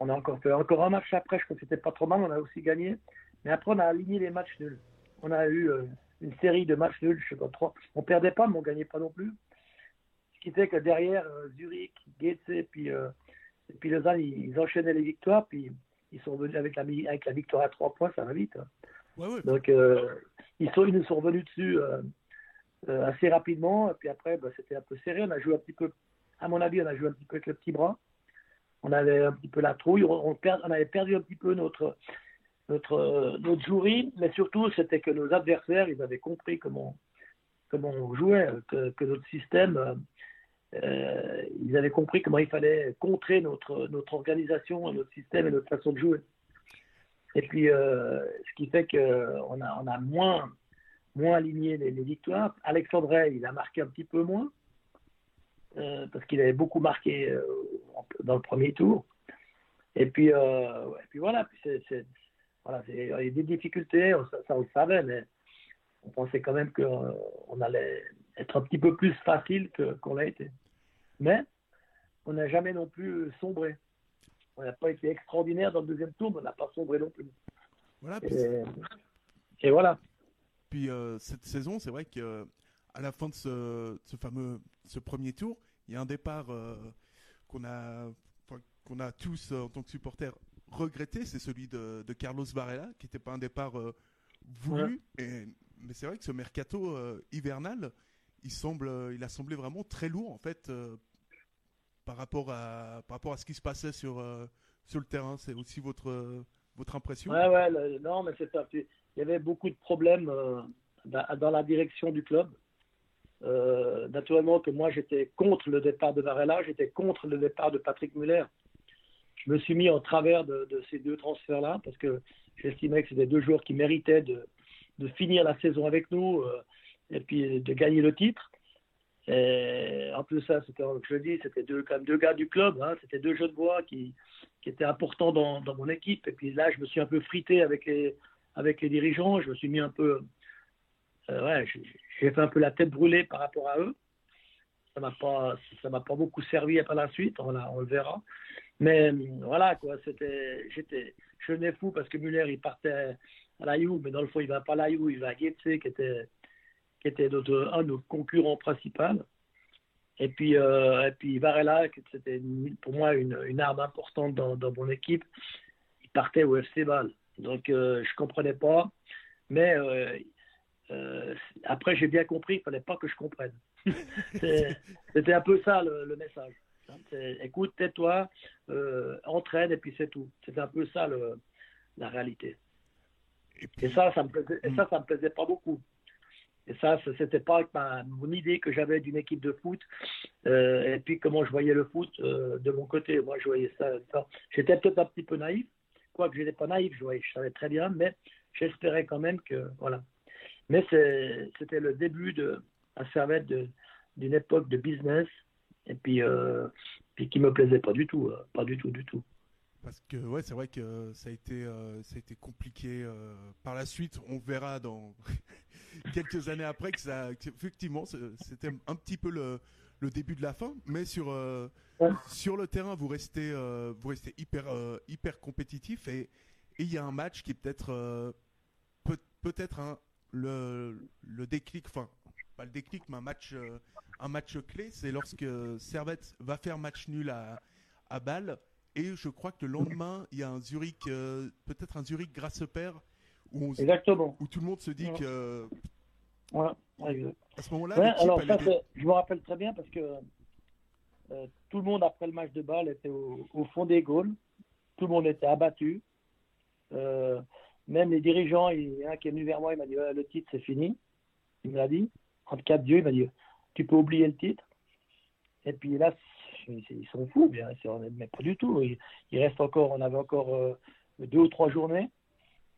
Speaker 7: on a encore fait encore un match après, je crois que c'était pas trop mal, on a aussi gagné. Mais après on a aligné les matchs nuls. On a eu euh, une série de matchs nuls, je sais pas trop. On perdait pas, mais on gagnait pas non plus. Ce qui fait que derrière euh, Zurich, puis euh, et puis Lausanne, ils, ils enchaînaient les victoires, puis ils sont venus avec la, mi- avec la victoire à trois points, ça va vite. hein.
Speaker 6: Ouais, ouais.
Speaker 7: Donc, ils, sont, ils nous sont revenus dessus assez rapidement. Et puis après, bah, c'était un peu serré. On a joué un petit peu, à mon avis, on a joué un petit peu avec le petit bras. On avait un petit peu la trouille. On, avait perdu un petit peu notre, notre, euh, notre jury. Mais surtout, c'était que nos adversaires, ils avaient compris comment, comment on jouait, que, que notre système, euh, euh, ils avaient compris comment il fallait contrer notre, notre organisation, notre système et notre façon de jouer. Et puis, euh, ce qui fait qu'on a, on a moins, moins aligné les, les victoires. Alexandre il a marqué un petit peu moins, euh, parce qu'il avait beaucoup marqué euh, dans le premier tour. Et puis, euh, ouais, puis voilà, puis c'est, c'est- voilà, c'est- il y a des difficultés, on- ça, ça, on le savait, mais on pensait quand même qu'on allait être un petit peu plus facile que, qu'on l'a été. Mais on n'a jamais non plus sombré. On n'a pas été extraordinaire dans le deuxième tour, mais on n'a pas sombré non plus.
Speaker 6: Voilà,
Speaker 7: Et, et voilà.
Speaker 6: Puis, euh, cette saison, c'est vrai que euh, à la fin de ce, ce fameux ce premier tour, il y a un départ euh, qu'on a, qu'on a tous en tant que supporters regretté, c'est celui de, de Carlos Varela, qui n'était pas un départ voulu. Et, mais c'est vrai que ce mercato euh, hivernal, il semble, il a semblé vraiment très lourd en fait euh, par rapport à par rapport à ce qui se passait sur euh, sur le terrain. C'est aussi votre votre impression?
Speaker 7: Ouais, ouais, le- non, mais c'est ça. Il y avait beaucoup de problèmes euh, dans, la direction du club. Euh, naturellement que moi j'étais contre le départ de Varela, j'étais contre le départ de Patrick Muller. Je me suis mis en travers de, ces deux transferts-là parce que j'estimais que c'était deux joueurs qui méritaient de, finir la saison avec nous euh, et puis de gagner le titre. En plus ça, c'était, je dis, c'était deux, quand même deux gars du club, hein, c'était deux jeunes de bois qui, étaient importants dans mon équipe. Et puis là, je me suis un peu frité avec les, avec les dirigeants. Je me suis mis un peu. euh, ouais, j'ai fait un peu la tête brûlée par rapport à eux. Ça m'a pas, m'a pas beaucoup servi par la suite. On, la- on le verra. Mais euh, voilà, quoi. J'étais, je venais fou parce que Muller, il partait à la You, mais dans le fond, il va pas à la You, il va à Goetze, qui était, qui était notre, un de nos concurrents principaux. Et puis, euh, et puis Varela, c'était pour moi une, arme importante dans, dans mon équipe, il partait au FC Bâle. Donc, euh, je comprenais pas. Mais euh, euh, après, j'ai bien compris qu'il fallait pas que je comprenne. [LAUGHS] C'était un peu ça le, le message. Écoute, tais-toi, euh, entraîne et puis c'est tout. C'était un peu ça le, la réalité.
Speaker 6: Et puis,
Speaker 7: Et ça, ça me plaisait, et
Speaker 6: Mm.
Speaker 7: ça, ça me plaisait pas beaucoup. Et ça, ce- c'était pas ma, mon idée que j'avais d'une équipe de foot. euh, et puis comment je voyais le foot euh, de mon côté. Moi, je voyais ça. ça. J'étais peut-être un petit peu naïf. Quoique je n'étais pas naïf, je, savais très bien, mais j'espérais quand même que voilà. Mais c'était le début de à Servette d'une époque de business et puis euh, puis qui me plaisait pas du tout, euh, pas du tout, du tout.
Speaker 6: Parce que ouais, c'est vrai que ça a été, euh, ça a été compliqué euh, par la suite. On verra dans [LAUGHS] quelques années après que ça, effectivement, c'était un petit peu le, le début de la fin. Mais sur euh,
Speaker 7: Ouais.
Speaker 6: sur le terrain, vous restez, euh, vous restez hyper euh, hyper compétitif et il y a un match qui est peut-être euh, peut, peut-être un le le déclic, enfin pas le déclic, mais un match euh, un match clé, c'est lorsque Servette va faire match nul à à Bâle. Et je crois que le lendemain, il y a un Zurich, euh, peut-être un Zurich grâce père, où, on
Speaker 7: Exactement.
Speaker 6: où tout le monde se dit
Speaker 7: Ouais.
Speaker 6: que
Speaker 7: Ouais, ouais, exact.
Speaker 6: à ce moment-là,
Speaker 7: Ouais,
Speaker 6: l'équipe,
Speaker 7: alors ça,
Speaker 6: était-
Speaker 7: je me rappelle très bien parce que euh, tout le monde après le match de balle était au, au fond des Gaules. Tout le monde était abattu. Euh, même les dirigeants, il y en a un qui est venu vers moi, il m'a dit Ouais, le titre c'est fini. Il me l'a dit. Entre quatre dieux, il m'a dit tu peux oublier le titre. Et puis là, ils sont fous, bien mais pas du tout. Il, il reste encore, on avait encore euh, deux ou trois journées.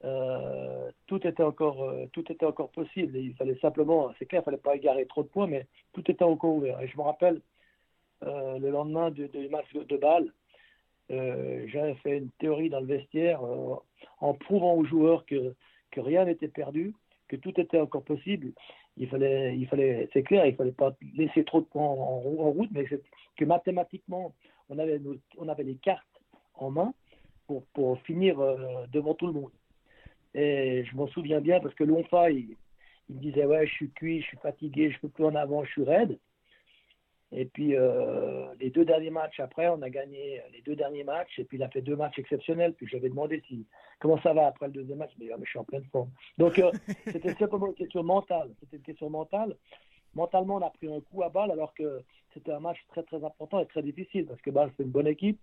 Speaker 7: Euh, tout était encore euh, tout était encore possible. Il fallait simplement, c'est clair, il fallait pas égarer trop de points, mais tout était encore ouvert. Et je me rappelle euh, le lendemain du, match de, de j'avais fait une théorie dans le vestiaire en prouvant aux joueurs que rien n'était perdu, que tout était encore possible. Il fallait, il fallait, c'est clair, il fallait pas laisser trop de points en, en route, mais que mathématiquement, on avait, les cartes en main pour, pour finir devant tout le monde. Et je m'en souviens bien parce que Lonfa, il, il me disait Ouais, je suis cuit, je suis fatigué, je peux plus en avant, je suis raide. Et puis euh, les deux derniers matchs après, on a gagné les deux derniers matchs. Et puis il a fait deux matchs exceptionnels. Puis je lui avais demandé si, comment ça va après le deuxième match? Il m'a dit Ah, mais je suis en pleine forme. Donc euh, [LAUGHS] c'était simplement une question mentale. C'était une question mentale. Mentalement, on a pris un coup à balle alors que c'était un match très très important et très difficile parce que Bâle c'est une bonne équipe.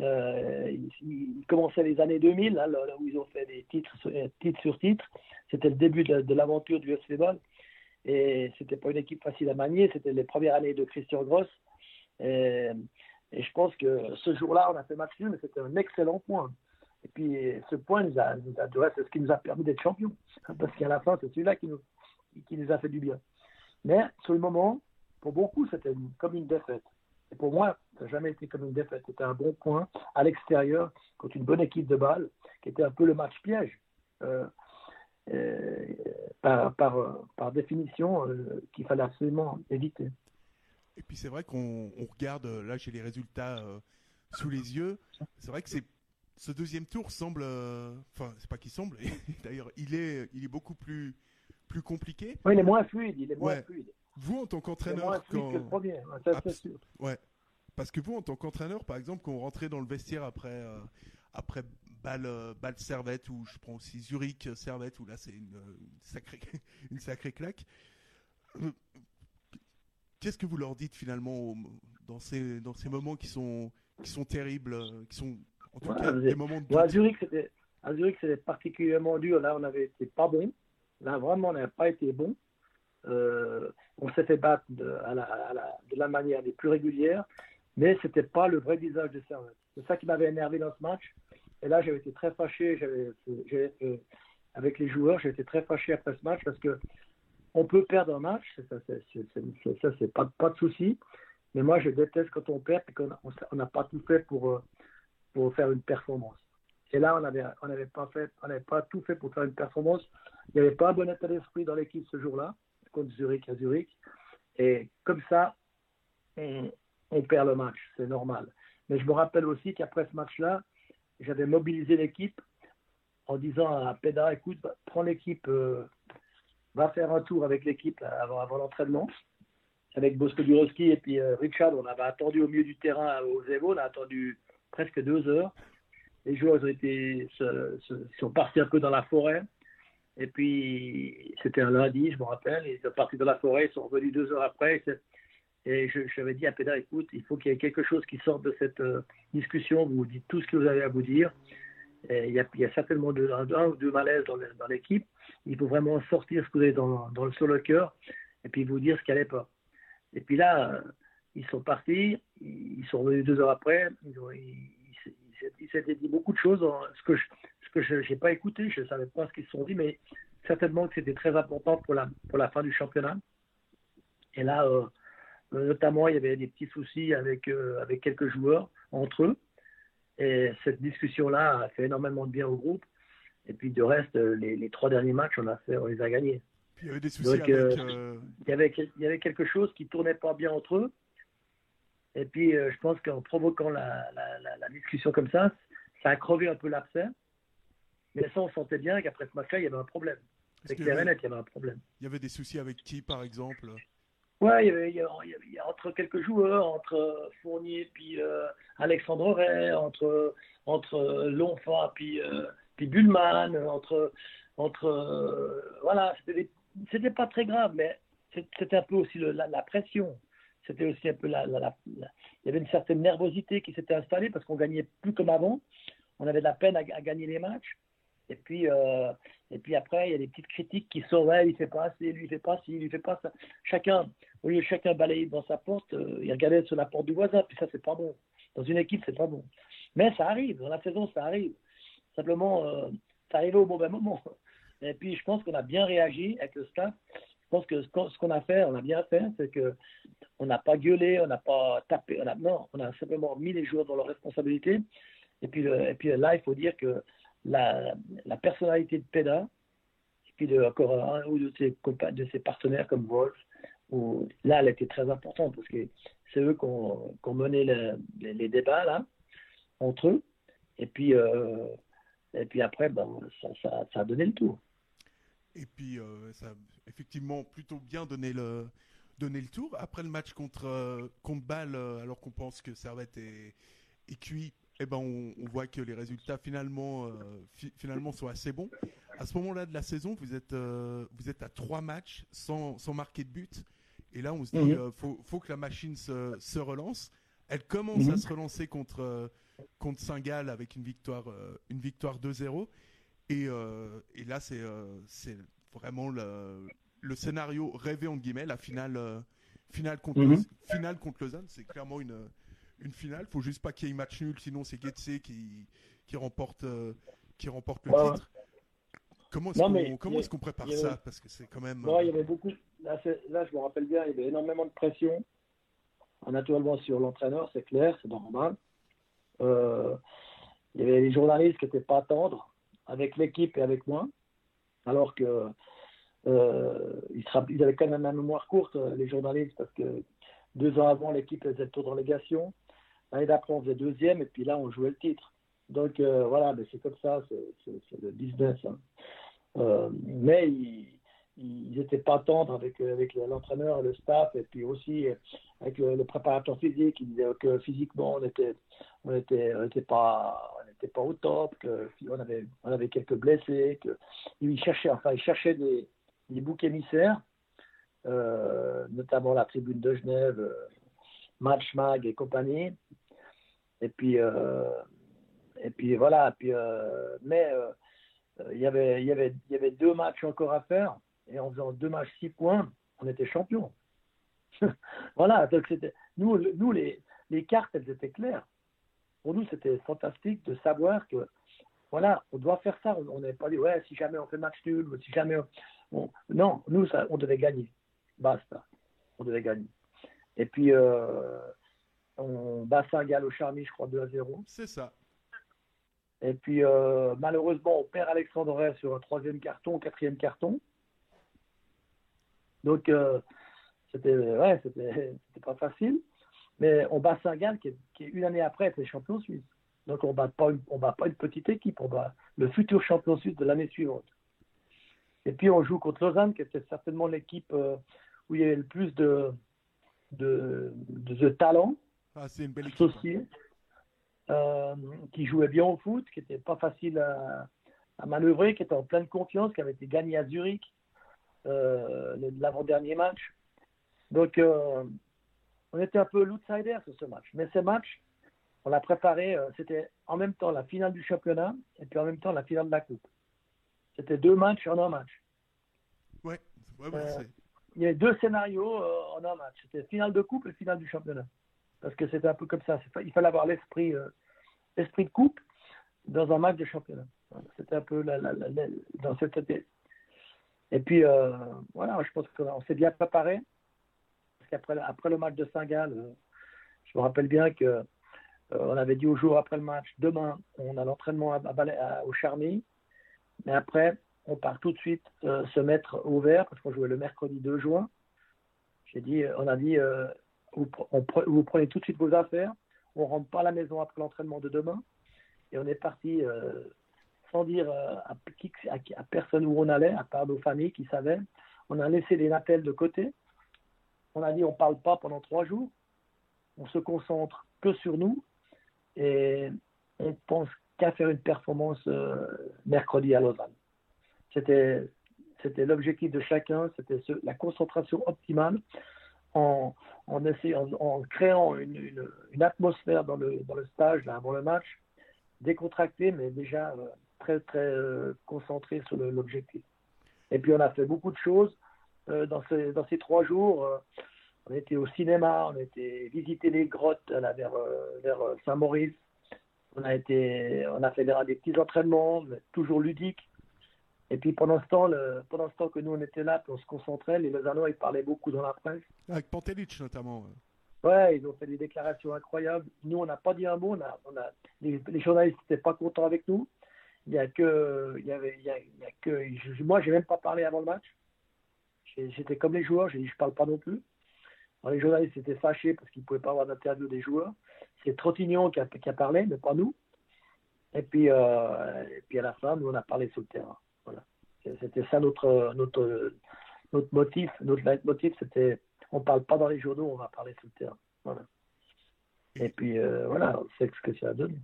Speaker 7: Euh, ils, commençaient les années 2000, là, là où ils ont fait des titres, sur- euh, titre sur titre. C'était le début de, l'aventure du SV Bâle. Et c'était pas une équipe facile à manier. C'était les premières années de Christian Gross. Et, et je pense que ce jour-là, on a fait match nul, mais c'était un excellent point. Et puis ce point, nous a, nous a- c'est ce qui nous a permis d'être champions. Parce qu'à la fin, c'est celui-là qui nous, qui nous a fait du bien. Mais sur le moment, pour beaucoup, c'était comme une défaite. Et pour moi, ça n'a jamais été comme une défaite. C'était un bon point à l'extérieur contre une bonne équipe de balle, qui était un peu le match piège. Euh, euh, par, définition, euh, qu'il fallait absolument éviter.
Speaker 6: Et puis c'est vrai qu'on on regarde, là j'ai les résultats sous les yeux. C'est vrai que ce deuxième tour semble, enfin c'est pas qu'il semble, [LAUGHS] d'ailleurs il est, il est beaucoup plus, plus compliqué.
Speaker 7: Oui, il est moins fluide. Il est moins
Speaker 6: Ouais.
Speaker 7: fluide.
Speaker 6: Vous en tant qu'entraîneur, quand,
Speaker 7: premier. Ouais,
Speaker 6: ouais, parce que vous en tant qu'entraîneur, par exemple, quand on rentrait dans le vestiaire après, euh, après balle, euh, balle Servette ou je prends aussi Zurich euh, Servette où là c'est une, une sacrée, [LAUGHS] une sacrée claque. Euh, Qu'est-ce que vous leur dites finalement dans ces, dans ces moments qui sont, qui sont terribles, qui sont en tout
Speaker 7: Ouais,
Speaker 6: cas des moments de
Speaker 7: c'était à Zurich, c'était particulièrement dur. Là, on avait été pas bon. Là, vraiment, on n'avait pas été bon. Euh, on s'est fait battre de, la, à la- manière des plus régulières, mais c'était pas le vrai visage de Servette. C'est ça qui m'avait énervé dans ce match. Et là, j'avais été très fâché. J'avais, euh, avec les joueurs, j'ai été très fâché après ce match parce que on peut perdre un match, ça, c'est, c'est- pas, pas de souci. Mais moi, je déteste quand on perd et qu'on on- on n'a pas tout fait pour, euh, pour faire une performance. Et là, on n'avait on avait pas fait, on n'avait pas tout fait pour faire une performance. Il n'y avait pas un bon état d'esprit dans l'équipe ce jour-là, contre Zurich à Zurich. Et comme ça, on, perd le match, c'est normal. Mais je me rappelle aussi qu'après ce match-là, j'avais mobilisé l'équipe en disant à Peda, écoute, va- prends l'équipe, euh, va faire un tour avec l'équipe avant, avant l'entraînement. avec Bosco Durowski et puis euh, Richard, on avait attendu au milieu du terrain au Zevo, on a attendu presque deux heures. Les joueurs ont sont partis un peu dans la forêt. Et puis, c'était un lundi, je me rappelle. Ils sont partis dans la forêt, ils sont revenus deux heures après. Et je, je avais dit à Pédard, écoute, il faut qu'il y ait quelque chose qui sorte de cette euh, discussion. Vous dites tout ce que vous avez à vous dire. Il, y a, certainement un, ou deux malaises dans l'équipe. Il faut vraiment sortir ce que vous avez dans, le, sur le cœur et puis vous dire ce qui n'allait pas. Et puis là, euh, ils sont partis, ils sont revenus deux heures après, ils s'étaient dit beaucoup de choses, en- ce que je ce que je n'ai pas écouté, je ne savais pas ce qu'ils se sont dit, mais certainement que c'était très important pour la, pour la fin du championnat. Et là, euh, notamment, il y avait des petits soucis avec, euh, avec quelques joueurs entre eux. Et cette discussion-là a fait énormément de bien au groupe. Et puis, de reste, les, les trois derniers matchs, on, a fait, on les a gagnés.
Speaker 6: Puis il y avait des soucis
Speaker 7: Donc,
Speaker 6: avec. euh,
Speaker 7: Il y, avait, il y avait quelque chose qui tournait pas bien entre eux. Et puis, euh, je pense qu'en provoquant la, la, la, la discussion comme ça, ça a crevé un peu l'abcès. Mais ça, on sentait bien qu'après ce match-là, il y avait un problème. C'est clair et
Speaker 6: avait-
Speaker 7: net, il y avait un problème.
Speaker 6: Il y avait des soucis avec qui, par exemple?
Speaker 7: Ouais, il y avait, il y avait- il y avait- il y a entre quelques joueurs, entre Fournier puis euh, Alexandre Ray, entre entre euh, Lonfa puis euh, puis Bullman, entre entre voilà, c'était pas très grave, mais c'était un peu aussi le- la, la pression. C'était aussi un peu la, il y avait une certaine nervosité qui s'était installée parce qu'on gagnait plus comme avant. On avait de la peine à, gagner les matchs. Et puis, euh, et puis après, il y a des petites critiques qui sont, ouais, il fait pas assez, lui il fait pas ci, lui il fait pas ça. Chacun, au lieu de chacun balayer dans sa porte, euh, il regardait sur la porte du voisin, puis ça, c'est pas bon. Dans une équipe, c'est pas bon. Mais ça arrive, dans la saison, ça arrive. Simplement, euh, ça arrivait au mauvais moment. [LAUGHS] Et puis, je pense qu'on a bien réagi avec le staff. Je pense que ce qu'on a fait, on a bien fait, c'est que on n'a pas gueulé, on n'a pas tapé, non, on a simplement mis les joueurs dans leurs responsabilités. Et puis, le- et puis là, il faut dire que la, la personnalité de Peda, et puis encore un ou de ses, de ses partenaires comme Wolf, où, là, elle était très importante parce que c'est eux qui ont, ont mené le- les, les débats là, entre eux. Et puis, euh, et puis après, ben, ça, ça, a donné le tour.
Speaker 6: Et puis, euh, ça a effectivement plutôt bien donné le, donné le tour. Après le match contre, euh, contre Bâle, euh, alors qu'on pense que Servette est, est cuit, eh ben on, on voit que les résultats finalement, euh, fi- finalement sont assez bons. À ce moment-là de la saison, vous êtes, euh, vous êtes à trois matchs sans, sans marquer de but. Et là, on se dit, euh, faut, faut que la machine se, se relance. Elle commence
Speaker 7: Mhm.
Speaker 6: à se relancer contre, contre Saint-Gall avec une victoire, une victoire 2-0. Et, et là, c'est c'est vraiment le, le scénario rêvé, entre guillemets, la finale, euh, finale, contre,
Speaker 7: Mhm.
Speaker 6: Finale contre Lausanne. C'est clairement une, une finale. faut juste pas qu'il y ait match nul, sinon c'est Getse qui, qui, remporte, euh, qui remporte le
Speaker 7: Ouais,
Speaker 6: titre. Comment est-ce qu'on comment est-ce qu'on prépare ça? Parce que c'est quand même.
Speaker 7: Non,
Speaker 6: euh,
Speaker 7: il y avait beaucoup. Là, là, je me rappelle bien, il y avait énormément de pression. Naturellement sur l'entraîneur, c'est clair, c'est normal. Euh, il y avait les journalistes qui n'étaient pas tendres avec l'équipe et avec moi, alors que euh, ils, avaient quand même la mémoire courte, euh, les journalistes, parce que deux ans avant, l'équipe faisait le tour de relégation. L'année d'après, on faisait deuxième, et puis là, on jouait le titre. Donc euh, voilà, mais c'est comme ça, c'est- le business. hein. Mais ils n'étaient pas tendres avec, avec l'entraîneur le staff, et puis aussi avec le, préparateur physique. Ils disaient que physiquement, on était, on était, pas, n'était pas au top, qu'on avait, on avait quelques blessés, que ils cherchaient, enfin, ils cherchaient des, des boucs émissaires, euh, notamment la tribune de Genève, euh, Match Mag et compagnie. Et puis, euh, et puis voilà. Mais il y avait, y avait, y avait deux matchs encore à faire, et en faisant deux matchs six points, on était champion. [LAUGHS] voilà. Donc c'était, nous, nous les, les cartes, elles étaient claires. Pour nous, c'était fantastique de savoir que, voilà, on doit faire ça. On n'est pas dit, ouais, si jamais on fait match nul, ou si jamais on... on- Non, nous, ça, on devait gagner. Basta. On devait gagner. Et puis, euh, on bat Saint-Gall au Charmy, je crois, 2 à 0.
Speaker 6: C'est ça.
Speaker 7: Et puis, euh, malheureusement, on perd Alexandre sur un troisième carton, quatrième carton. Donc, euh, c'était ouais, c'était pas facile. Mais on bat Saint-Gall, qui, est- qui est une année après était champion suisse. Donc, on bat on bat pas une petite équipe, on bat le futur champion suisse de l'année suivante. Et puis, on joue contre Lausanne, qui était certainement l'équipe euh, où il y avait le plus de, de, de, de talent,
Speaker 6: Ah, une belle hein.
Speaker 7: associés, euh, qui jouait bien au foot, qui n'était pas facile à, à manœuvrer, qui était en pleine confiance, qui avait été gagné à Zurich euh, l'avant-dernier match. Donc, euh, on était un peu l'outsider sur ce match. Mais ce match, on l'a préparé, euh, c'était en même temps la finale du championnat et puis en même temps la finale de la Coupe. C'était deux matchs en un match.
Speaker 6: Ouais,
Speaker 7: Euh, Il y avait deux scénarios euh, en un match. C'était finale de coupe et finale du championnat. Parce que c'était un peu comme ça. Il fallait avoir l'esprit euh, l'esprit de coupe dans un match de championnat. C'était un peu la, la- la- la- dans cette. Et puis, voilà, je pense qu'on s'est bien préparé. Parce qu'après après le match de Saint-Gall, je me rappelle bien que on avait dit au jour après le match, demain, on a l'entraînement au Charmy. Mais après, on part tout de suite euh, se mettre au vert parce qu'on jouait le mercredi 2 juin. J'ai dit, euh, on a dit, euh, vous, prenez tout de suite vos affaires, on rentre pas à la maison après l'entraînement de demain, et on est parti euh, sans dire euh, à, qui- à à personne où on allait, à part nos familles qui savaient. On a laissé les appels de côté. On a dit, on parle pas pendant trois jours. On se concentre que sur nous, et on pense qu'à faire une performance euh, mercredi à Lausanne. C'était l'objectif de chacun, c'était la concentration optimale en, créant une, atmosphère dans le, stage là, avant le match, décontractée, mais déjà euh, très très euh, concentrée sur l'objectif. Et puis on a fait beaucoup de choses dans ces trois jours. On était au cinéma, on été visiter les grottes là, vers, euh, vers euh, Saint-Maurice. On a, été, on a fait des, petits entraînements, toujours ludiques. Et puis pendant ce temps, le, pendant ce temps que nous on était là, on se concentrait, les Lausannois ils parlaient beaucoup dans la presse.
Speaker 6: Avec Pantelic notamment. ouais.
Speaker 7: Ils ont fait des déclarations incroyables. Nous on n'a pas dit un mot, on a, on a, les, les journalistes n'étaient pas contents avec nous. Il y a que, il y avait, il y a, il y a que, je- moi j'ai même pas parlé avant le match. J'étais comme les joueurs, j'ai dit je parle pas non plus. Alors, les journalistes étaient fâchés parce qu'ils ne pouvaient pas avoir d'interview des joueurs. C'est Trottignon qui a, qui a parlé, mais pas nous. Et puis, euh, et puis à la fin, nous, on a parlé sur le terrain. Voilà. C'était ça notre, notre, notre motif. Notre motif, c'était on ne parle pas dans les journaux, on va parler sur le terrain. Voilà. Et puis, euh, voilà, c'est ce que ça a donné.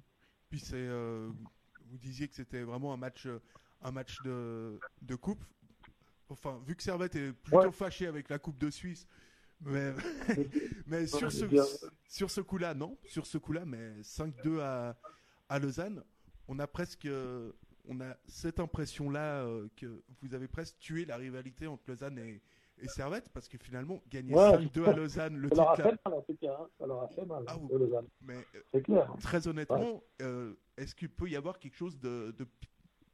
Speaker 6: Puis c'est, euh, vous disiez que c'était vraiment un match, un match de, de coupe. Enfin, vu que Servette est plutôt
Speaker 7: Ouais.
Speaker 6: fâché avec la Coupe de Suisse, mais, [LAUGHS] mais sur ce, sur ce coup-là, non. Sur ce coup-là, mais 5-2 à, à Lausanne, on a presque, euh, on a cette impression-là euh, que vous avez presque tué la rivalité entre Lausanne et, et Servette, parce que finalement, gagner
Speaker 7: Ouais.
Speaker 6: 5-2 à Lausanne, le
Speaker 7: Ça leur a
Speaker 6: titre,
Speaker 7: fait mal, en tout cas. hein. Ça leur a fait mal,
Speaker 6: Ah,
Speaker 7: hein,
Speaker 6: vous-
Speaker 7: Lausanne.
Speaker 6: mais euh,
Speaker 7: C'est clair.
Speaker 6: très honnêtement, euh, est-ce qu'il peut y avoir quelque chose de, de,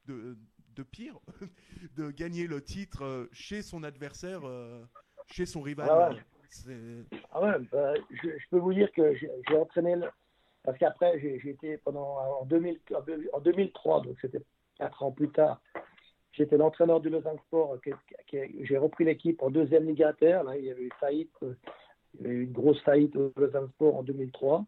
Speaker 6: de, de pire [LAUGHS] de gagner le titre chez son adversaire, chez son rival
Speaker 7: Ah ouais. Ah ouais, bah, je, je peux vous dire que j'ai entraîné, le- parce qu'après j'ai été pendant en, 2000, en 2003, donc c'était quatre ans plus tard, j'étais l'entraîneur du Lausanne Sport. J'ai repris l'équipe en deuxième Ligue inter. Là, il y avait eu faillite, il y avait eu une grosse faillite au Lausanne Sport en 2003.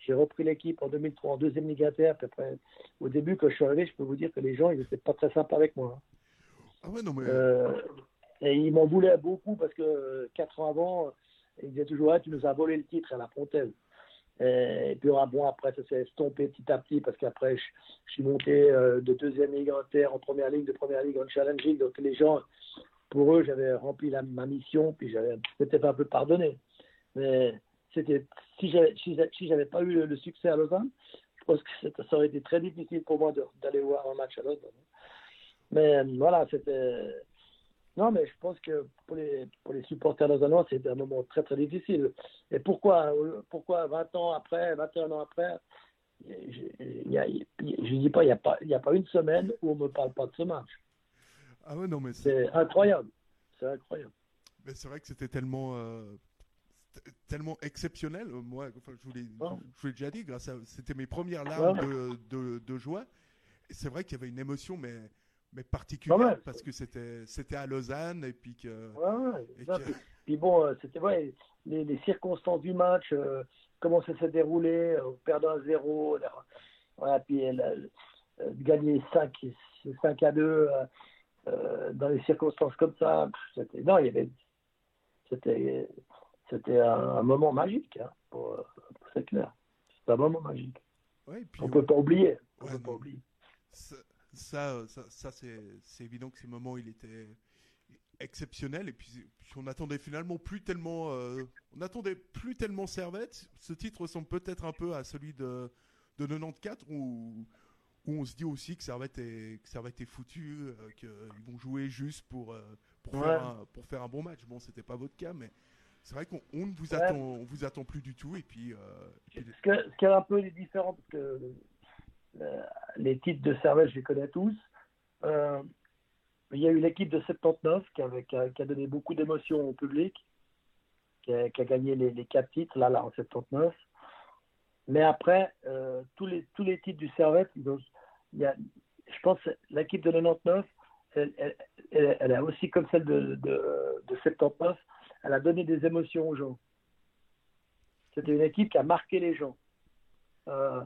Speaker 7: J'ai repris l'équipe en 2003 en deuxième Ligue inter. Puis après, au début, quand je suis arrivé, je peux vous dire que les gens, ils n'étaient pas très sympas avec moi. hein.
Speaker 6: Ah ouais, non, mais.
Speaker 7: Euh, et ils m'en voulaient beaucoup parce que euh, quatre ans avant, ils disaient toujours ah, Tu nous as volé le titre à la Fontaine. Et, puis ah, bon, après, ça s'est estompé petit à petit parce qu'après, je, suis monté euh, de deuxième ligue en terre en première ligue, de première ligue en challenge. Donc les gens, pour eux, j'avais rempli ma mission, puis j'avais peut-être un peu pardonné. Mais c'était si j'avais si, pas eu le, le succès à Lausanne, je pense que ça aurait été très difficile pour moi d'aller voir un match à Lausanne. Mais euh, voilà, c'était. Non, mais je pense que pour les, pour les supporters lausannois, c'était un moment très très difficile. Et pourquoi, pourquoi 20 ans après, 21 ans après, je ne dis pas, il n'y a, pas- y a pas une semaine où on ne me parle pas de ce match.
Speaker 6: Ah ouais, non, mais c'est
Speaker 7: C'est incroyable. C'est incroyable.
Speaker 6: mais c'est vrai que c'était tellement. euh, tellement exceptionnel. Moi, enfin, je vous l'ai
Speaker 7: Ouais.
Speaker 6: déjà dit, grâce à. C'était mes premières larmes
Speaker 7: Ouais.
Speaker 6: de, de, de joie. C'est vrai qu'il y avait une émotion, mais, mais particulière,
Speaker 7: Ouais, ouais.
Speaker 6: parce que c'était c'était à Lausanne, et puis que.
Speaker 7: Ouais, ouais,
Speaker 6: Et
Speaker 7: ça,
Speaker 6: que-
Speaker 7: puis, bon, euh, c'était vrai, les, les circonstances du match, euh, comment ça s'est déroulé, euh, perdant à zéro, la- voilà, puis la- euh, gagner 5, 5 à 2 euh, euh, dans les circonstances comme ça, c'était, non, il y avait, c'était, c'était un, moment magique, hein, pour, euh, c'est clair. C'est un moment magique.
Speaker 6: Ouais, et puis,
Speaker 7: On peut pas oublier. On
Speaker 6: Ouais,
Speaker 7: peut pas
Speaker 6: non.
Speaker 7: oublier.
Speaker 6: Ça, ça, euh, ça, ça, c'est évident que ces moments, il était exceptionnel. Et puis, puis on attendait finalement plus tellement, euh, on attendait plus tellement Servette. Ce titre ressemble peut-être un peu à celui de, de 94 où, où on se dit aussi que Servette est, que Servette est foutu, euh, qu'ils vont jouer juste pour, euh, pour,
Speaker 7: Ouais.
Speaker 6: faire un, pour faire un bon match. Bon, c'était pas votre cas, mais c'est vrai qu'on on ne vous
Speaker 7: Ouais.
Speaker 6: attend, on vous attend plus du tout. Et puis, et puis-
Speaker 7: Ce que- ce qui est un peu différent, parce que les titres de Servette, je les connais tous. Euh, il y a eu l'équipe de 79 qui, a, donné beaucoup d'émotions au public, qui a, gagné les, quatre titres, là, là, en 79. Mais après, euh, tous, les, tous les titres du Servette, je pense l'équipe de 99, elle, elle, a aussi, comme celle de, de, de 79, elle a donné des émotions aux gens. C'était une équipe qui a marqué les gens. Euh,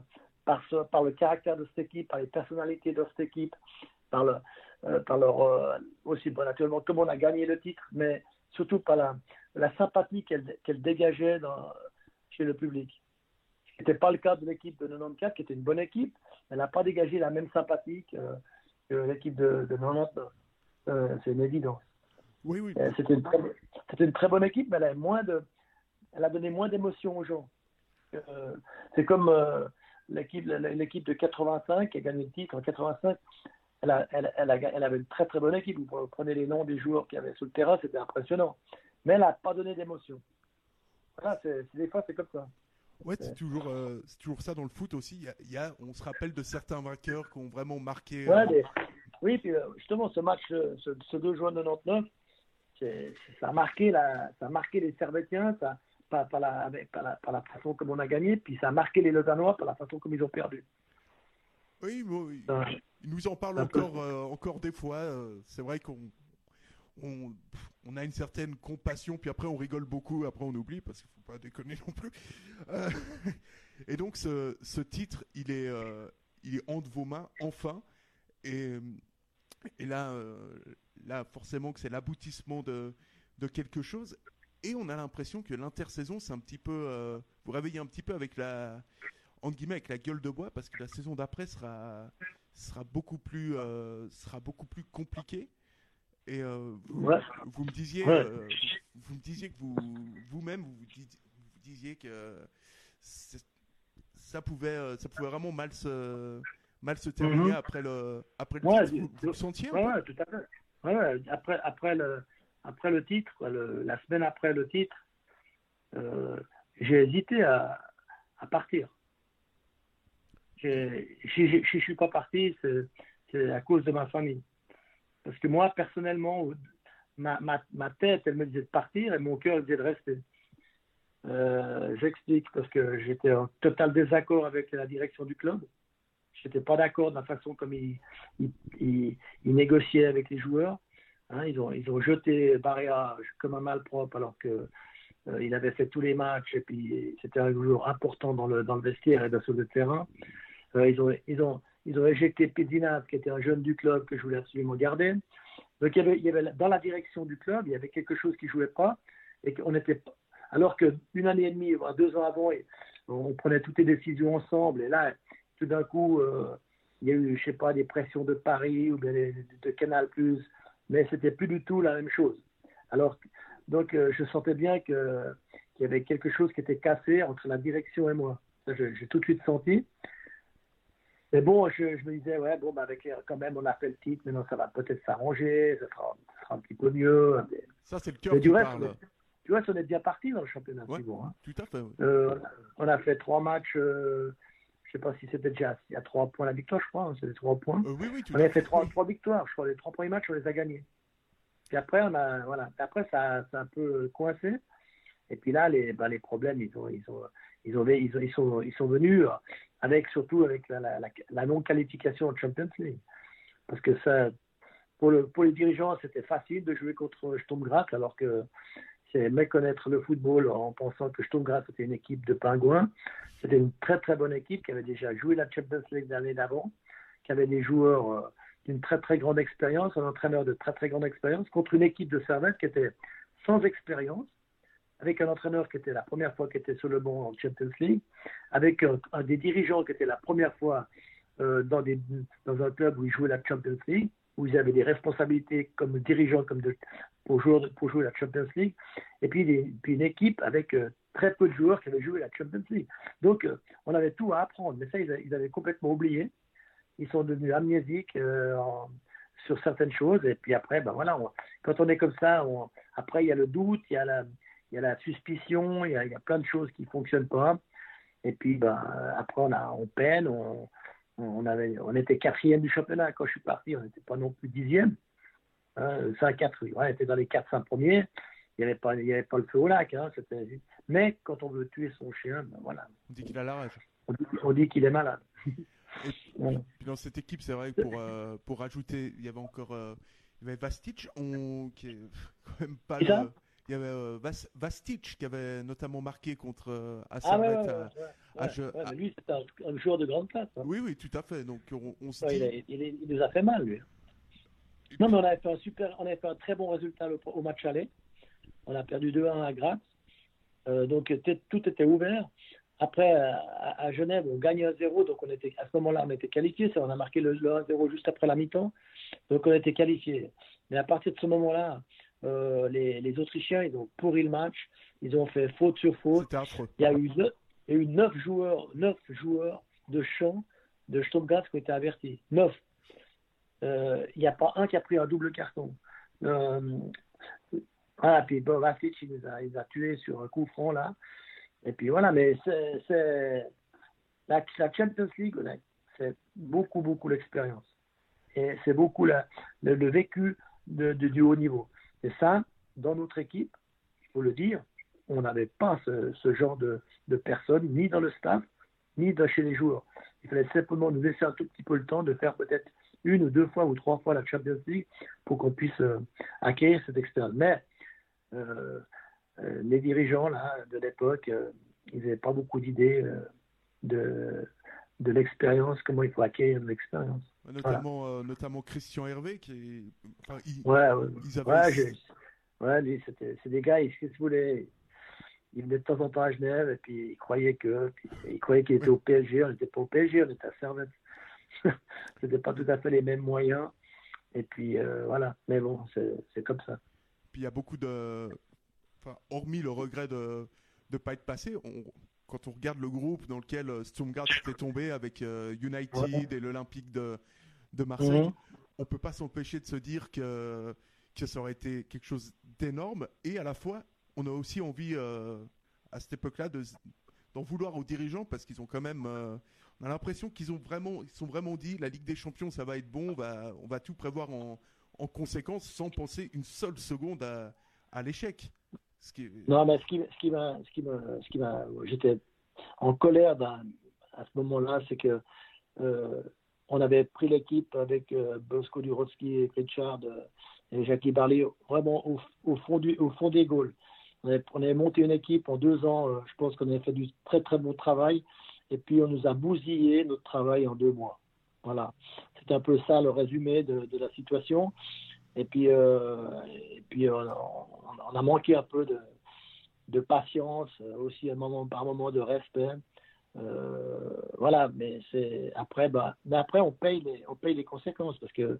Speaker 7: par, ce- par le caractère de cette équipe, par les personnalités de cette équipe, par, le, euh, par leur. euh, aussi, bon, naturellement, tout le monde a gagné le titre, mais surtout par la, la sympathie qu'elle qu'elle dégageait dans, chez le public. Ce n'était pas le cas de l'équipe de 94, qui était une bonne équipe. Elle n'a pas dégagé la même sympathie que, que l'équipe de, de 99. Euh, C'est une évidence.
Speaker 6: oui, oui,
Speaker 7: Euh, C'était une, très, c'était une très bonne équipe, mais elle a, moins de, elle a donné moins d'émotion aux gens. Euh, c'est comme euh, l'équipe, de 85 qui a gagné le titre en 85. Elle, a, elle, elle, a, elle avait une très très bonne équipe. Vous prenez les noms des joueurs qu'il y avait sur le terrain, c'était impressionnant. Mais elle n'a pas donné d'émotion. Voilà, des fois c'est comme ça.
Speaker 6: Ouais, c'est toujours, euh, toujours ça dans le foot aussi. Il y a, il y a- on se rappelle de certains vainqueurs qui ont vraiment marqué.
Speaker 7: Ouais,
Speaker 6: euh,
Speaker 7: mais- oui, puis euh, justement, ce match, euh, ce, ce 2 juin 99, c'est- ça, a marqué la, ça a marqué les Servétiens ça, par, par, la, par, la, par la façon comme on a gagné, puis ça a marqué les Lausannois par la façon comme ils ont perdu.
Speaker 6: Oui, bon, il-
Speaker 7: Euh,
Speaker 6: il nous en parle
Speaker 7: un peu.
Speaker 6: encore, euh, encore des fois. euh, c'est vrai qu'on on, on a une certaine compassion, puis après on rigole beaucoup, après on oublie parce qu'il faut pas déconner non plus. Euh, [LAUGHS] et donc ce, ce titre, il est, euh, il est entre vos mains enfin. Et, et là, euh, là forcément que c'est l'aboutissement de, de quelque chose. Et on a l'impression que l'intersaison, c'est un petit peu, euh, vous réveillez un petit peu avec la, entre guillemets, avec la gueule de bois, parce que la saison d'après sera, sera beaucoup plus, euh, sera beaucoup plus compliquée. Et euh, vous,
Speaker 7: Ouais.
Speaker 6: vous me disiez,
Speaker 7: Ouais.
Speaker 6: euh, vous, vous me disiez que vous, vous-même, vous, vous dis- vous disiez que ça pouvait, euh, ça pouvait vraiment mal se, mal se terminer
Speaker 7: Mhm.
Speaker 6: après le, après le
Speaker 7: Ouais,
Speaker 6: titre. Vous, vous le
Speaker 7: Ouais, tout à fait. Ouais, Après, après, le, après le titre, le- la semaine après le titre, euh, j'ai hésité à, partir. Si je je suis pas parti, c'est à cause de ma famille. Parce que moi, personnellement, ma, tête, elle me disait de partir et mon cœur disait de rester. Euh, J'explique parce que j'étais en total désaccord avec la direction du club. Je n'étais pas d'accord de la façon comme il, il, il avec les joueurs. Hein, ils, ont, ils ont jeté Barrea comme un malpropre alors que euh, il avait fait tous les matchs et puis c'était un joueur important dans le, dans le vestiaire et dans sur le terrain. Euh, ils, ont, ils, ont, ils ont éjecté Pedinat, qui était un jeune du club que je voulais absolument garder. Donc il y avait, dans la direction du club, il y avait quelque chose qui ne jouait pas et qu'on était alors qu'une année et demie, voire deux ans avant, on prenait toutes les décisions ensemble et là, tout d'un coup, euh, il y a eu, je sais pas, des pressions de Paris ou des- de Canal+, mais c'était plus du tout la même chose. Alors, donc, euh, je sentais bien que qu'il y avait quelque chose qui était cassé entre la direction et moi. J'ai tout de suite senti. Mais bon, je, je me disais, ouais, bon, bah, avec, quand même, on a fait le titre, maintenant ça va peut-être s'arranger, ça sera, ça sera un petit peu mieux. Mais,
Speaker 6: Ça, c'est le cœur qui
Speaker 7: du reste,
Speaker 6: parle.
Speaker 7: tu vois, on est bien parti dans le championnat.
Speaker 6: Ouais.
Speaker 7: Thibaut, hein.
Speaker 6: Tout à fait. ouais.
Speaker 7: Euh, on a fait trois matchs, euh, je sais pas si c'était déjà à trois points la victoire, je crois, hein, c'était trois points.
Speaker 6: Euh, oui, oui, tout
Speaker 7: On avait fait trois, trois victoires, je crois, les trois premiers matchs, on les a gagnés. Puis après, on a, voilà, Puis après ça, ça a un peu coincé. Et puis là, les, ben, les problèmes, ils ont, ils ont, ils ont, ils ont- ils sont, ils sont venus avec surtout avec la, la, la- la non-qualification en Champions League. Parce que ça, pour, le, pour les dirigeants, c'était facile de jouer contre Sturmgras, alors que c'est méconnaître le football en pensant que Sturmgras était une équipe de pingouins. C'était une très très bonne équipe qui avait déjà joué la Champions League l'année d'avant, qui avait des joueurs euh, d'une très très grande expérience, un entraîneur de très très grande expérience, contre une équipe de Servette qui était sans expérience, avec un entraîneur qui était la première fois qui était sur le banc en Champions League, avec un, des dirigeants qui était la première fois euh, dans, dans un club où ils jouaient la Champions League, où ils avaient des responsabilités comme dirigeants comme de, pour, jouer, pour jouer la Champions League, et puis, une équipe avec euh, très peu de joueurs qui avaient joué la Champions League. Donc, euh, on avait tout à apprendre, mais ça, ils, avaient complètement oublié. Ils sont devenus amnésiques euh, sur certaines choses, et puis après, ben voilà, quand on est comme ça, après, il y a le doute, il y a la, suspicion, il y a, plein de choses qui ne fonctionnent pas. Et puis, ben, après, on, on peine, on, on, avait, on était quatrième du championnat. Quand je suis parti, on n'était pas non plus dixième. Hein, 5, 4, oui, ouais, on était dans les 4-5 premiers. Il n'y avait, pas- il y avait pas le feu au lac. Hein, Mais quand on veut tuer son chien, ben voilà,
Speaker 6: On dit qu'il a la rage.
Speaker 7: on dit, on dit qu'il est malade. [LAUGHS] Voilà.
Speaker 6: dans cette équipe, c'est vrai que pour, euh, pour rajouter, il y avait encore euh, il y avait on, qui est quand même pas le- Il y avait euh, Vas- Vastic qui avait notamment marqué contre euh, à
Speaker 7: Ah lui, c'est un, joueur de grande classe. hein.
Speaker 6: Oui, oui, tout à fait. Donc on, on se
Speaker 7: Ouais,
Speaker 6: dit.
Speaker 7: il, a- il est- il nous a fait mal, lui. Non, mais on avait fait un super, on avait fait un très bon résultat au, au match aller. On a perdu 2-1 à Graz. Euh, donc tout était ouvert. Après, euh, à, à Genève, on gagne 1-0, donc on était, à ce moment-là, on était qualifié. On a marqué le, le 1-0 juste après la mi-temps, donc on était qualifié. Mais à partir de ce moment-là, euh, les, les Autrichiens, ils ont pourri le match. Ils ont fait faute sur faute. Il y a eu neuf, il y a eu neuf joueurs, neuf joueurs de champ de Stuttgart qui ont été avertis. Neuf. Euh, Il n'y a pas un qui a pris un double carton. Euh, ah, puis bon, Vastic, il les a, il les a tués sur un coup franc là. Et puis voilà, mais c'est la, la Champions League, c'est beaucoup, beaucoup l'expérience. Et c'est beaucoup la- le, le vécu de, de- du haut niveau. Et ça, dans notre équipe, il faut le dire, on n'avait pas ce, genre de, de personnes, ni dans le staff, ni dans- chez les joueurs. Il fallait simplement nous laisser un tout petit peu le temps de faire peut-être une ou deux fois ou trois fois la Champions League pour qu'on puisse euh, acquérir cette expérience. Mais euh, euh, les dirigeants là, de l'époque, ils n'avaient pas beaucoup d'idées de, de l'expérience, comment il faut acquérir de l'expérience.
Speaker 6: Notamment, euh, notamment Christian Hervé qui est. Enfin, il-
Speaker 7: Ouais, ouais.
Speaker 6: ils avaient-
Speaker 7: Ouais, j'ai- ouais, lui, c'était, c'est des gars, ils, qu'est-ce qu'ils voulaient Il venait de temps en temps à Genève et puis il croyait que, puis il croyait qu'il était au PSG. On n'était pas au PSG, on était à Servette. [LAUGHS] C'était pas tout à fait les mêmes moyens. Et puis euh, voilà. Mais bon, c'est, c'est comme ça.
Speaker 6: Puis il y a beaucoup de. Enfin, hormis le regret de ne pas être passé, on- quand on regarde le groupe dans lequel euh, Stuttgart était tombé avec euh, United et l'Olympique de, de Marseille,
Speaker 7: Mhm.
Speaker 6: on peut pas s'empêcher de se dire que, que ça aurait été quelque chose d'énorme. Et à la fois, on a aussi envie, euh, à cette époque-là, de d'en vouloir aux dirigeants parce qu'ils ont quand même. euh, on a l'impression qu'ils ont vraiment, ils sont vraiment dit la Ligue des Champions, ça va être bon, on va, on va tout prévoir en, en conséquence sans penser une seule seconde à, à l'échec.
Speaker 7: Non, mais ce qui, m'a, ce qui m'a, ce qui m'a, j'étais en colère à ce moment-là, c'est que euh, on avait pris l'équipe avec euh, Bosco Durotsky et Richard euh, et Jackie Barley vraiment au, fond du, au fond des Gaules. On avait, on avait monté une équipe en deux ans. euh, je pense qu'on avait fait du très très bon travail. Et puis on nous a bousillé notre travail en deux mois. Voilà. C'est un peu ça le résumé de la situation. Et puis, euh, et puis euh, on, a manqué un peu de, patience, euh, aussi un moment, par moment de respect. Voilà, mais c'est après, bah, mais après on paye les, on paye les conséquences parce que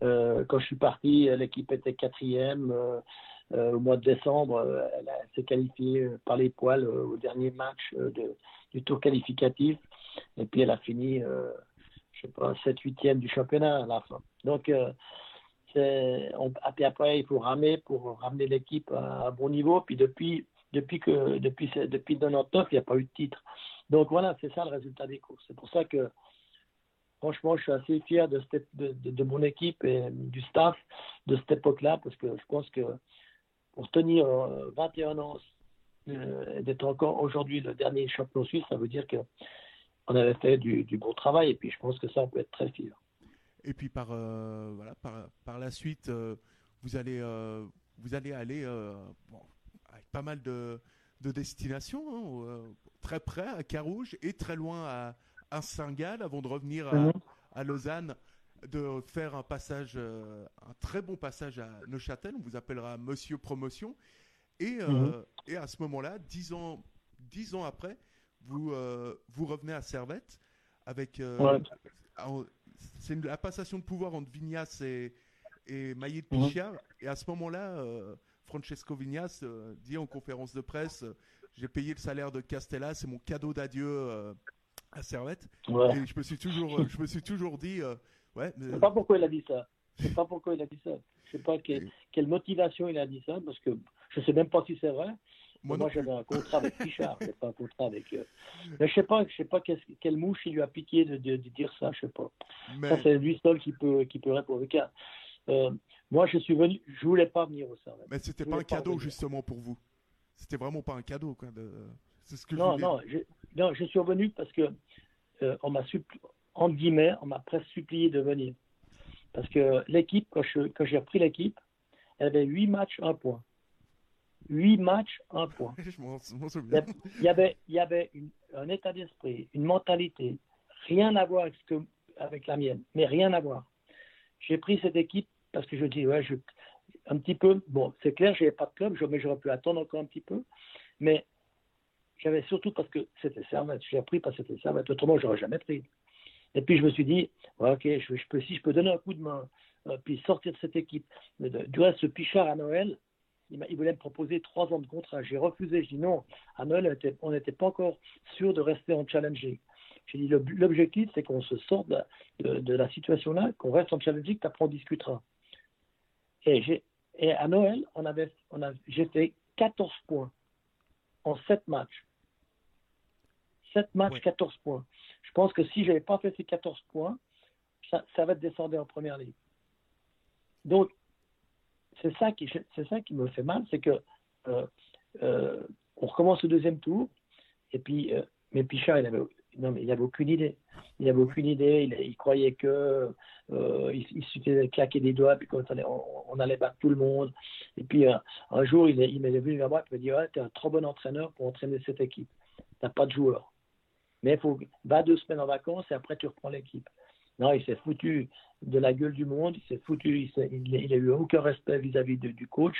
Speaker 7: quand je suis parti, l'équipe était quatrième. Au mois de décembre, elle, s'est qualifiée par les poils au dernier match de, du tour qualificatif. Et puis elle a fini, je sais pas, 7-8e du championnat à la fin. Donc, puis après, il faut ramer pour ramener l'équipe à un bon niveau. Puis depuis, depuis, que, depuis, depuis 99, il n'y a pas eu de titre. Donc voilà, c'est ça le résultat des courses. C'est pour ça que, franchement, je suis assez fier de, de, mon équipe et du staff de cette époque-là, parce que je pense que pour tenir euh, 21 ans, euh, d'être encore aujourd'hui le dernier champion suisse, ça veut dire que on avait fait du bon travail. Et puis je pense que ça, on peut être très fier.
Speaker 6: Et puis par, euh, voilà, par, par la suite, euh, vous, allez, euh, vous allez aller bon, avec pas mal de, de destinations, hein, très près à Carouge et très loin à, à Saint-Gall avant de revenir à,
Speaker 7: Mhm.
Speaker 6: à Lausanne, de faire un passage, un très bon passage à Neuchâtel. On vous appellera Monsieur Promotion. Et, euh,
Speaker 7: Mhm.
Speaker 6: et à ce moment-là, dix ans, dix ans après, vous, euh, vous revenez à Servette avec. euh,
Speaker 7: Ouais.
Speaker 6: C'est la passation de pouvoir entre Vignas et, et Maillet de
Speaker 7: Mhm.
Speaker 6: Pichiard. Et à ce moment-là, euh, Francesco Vignas euh, dit en conférence de presse euh, J'ai payé le salaire de Castella, c'est mon cadeau d'adieu à Servette.
Speaker 7: Ouais.
Speaker 6: Et je me suis toujours, je me suis toujours dit Ouais, mais-
Speaker 7: Je sais pas pourquoi il a dit ça. Je sais pas pourquoi il a dit ça. Je sais pas que- quelle motivation il a dit ça, parce que je sais même pas si c'est vrai.
Speaker 6: Moi,
Speaker 7: j'avais un contrat avec Pichard, [LAUGHS] j'ai pas un contrat avec. euh, Mais je sais pas, je sais pas quelle mouche il lui a piqué de, de- de dire ça, je sais pas.
Speaker 6: Mais-
Speaker 7: Ça, c'est lui seul qui peut, qui peut répondre. Euh, moi, je suis venu, je voulais pas venir au Servette.
Speaker 6: Mais c'était pas un
Speaker 7: pas
Speaker 6: cadeau justement pour vous. C'était vraiment pas un cadeau quoi. De... C'est ce que
Speaker 7: Non,
Speaker 6: je
Speaker 7: non, je, non, je suis revenu parce que euh, on m'a suppli- entre guillemets, on m'a presque supplié de venir. Parce que l'équipe, quand j'ai repris l'équipe, elle avait huit matchs, un point. Huit matchs, un point. [LAUGHS]
Speaker 6: je m'en
Speaker 7: Il y
Speaker 6: souviens.
Speaker 7: a- il y avait, il y avait une- un état d'esprit, une mentalité, rien à voir avec, ce que, avec la mienne, mais rien à voir. J'ai pris cette équipe parce que je dis, ouais, je, un petit peu, bon, c'est clair, je n'avais pas de club, mais j'aurais pu attendre encore un petit peu, mais j'avais surtout parce que c'était Servette, j'ai pris parce que c'était Servette, autrement, je n'aurais jamais pris. Et puis je me suis dit, ouais, ok, je, je peux, si je peux donner un coup de main, euh, puis sortir de cette équipe. Du reste, ce Pichard à Noël, il, il voulait me proposer trois ans de contrat. J'ai refusé. Je dis non. À Noël, on était- on n'était pas encore sûr de rester en challenging. J'ai dit l'objectif, c'est qu'on se sorte de, de- de la situation-là, qu'on reste en challenging, puis après on discutera. Et, j'ai- et à Noël, on avait, on j'ai fait 14 points en 7 matchs. 7 matchs,
Speaker 6: Ouais.
Speaker 7: 14 points. Je pense que si je n'avais pas fait ces 14 points, ça, ça va descendre en première ligue. Donc, c'est ça qui, me fait mal, c'est que euh, euh, on recommence le deuxième tour, et puis, euh, mais Pichard, il non, mais il avait aucune idée. Il avait aucune idée. Il, il croyait que il, il suffisait de claquer des doigts, puis on, on allait battre tout le monde. Et puis un jour, il, il m'est venu vers moi et m'a dit ouais, tu es un trop bon entraîneur pour entraîner cette équipe. Tu pas de joueurs. Mais il faut va deux semaines en vacances et après tu reprends l'équipe. Non, il s'est foutu de la gueule du monde, il s'est foutu, il, s'est- il, il a eu aucun respect vis-à-vis du coach.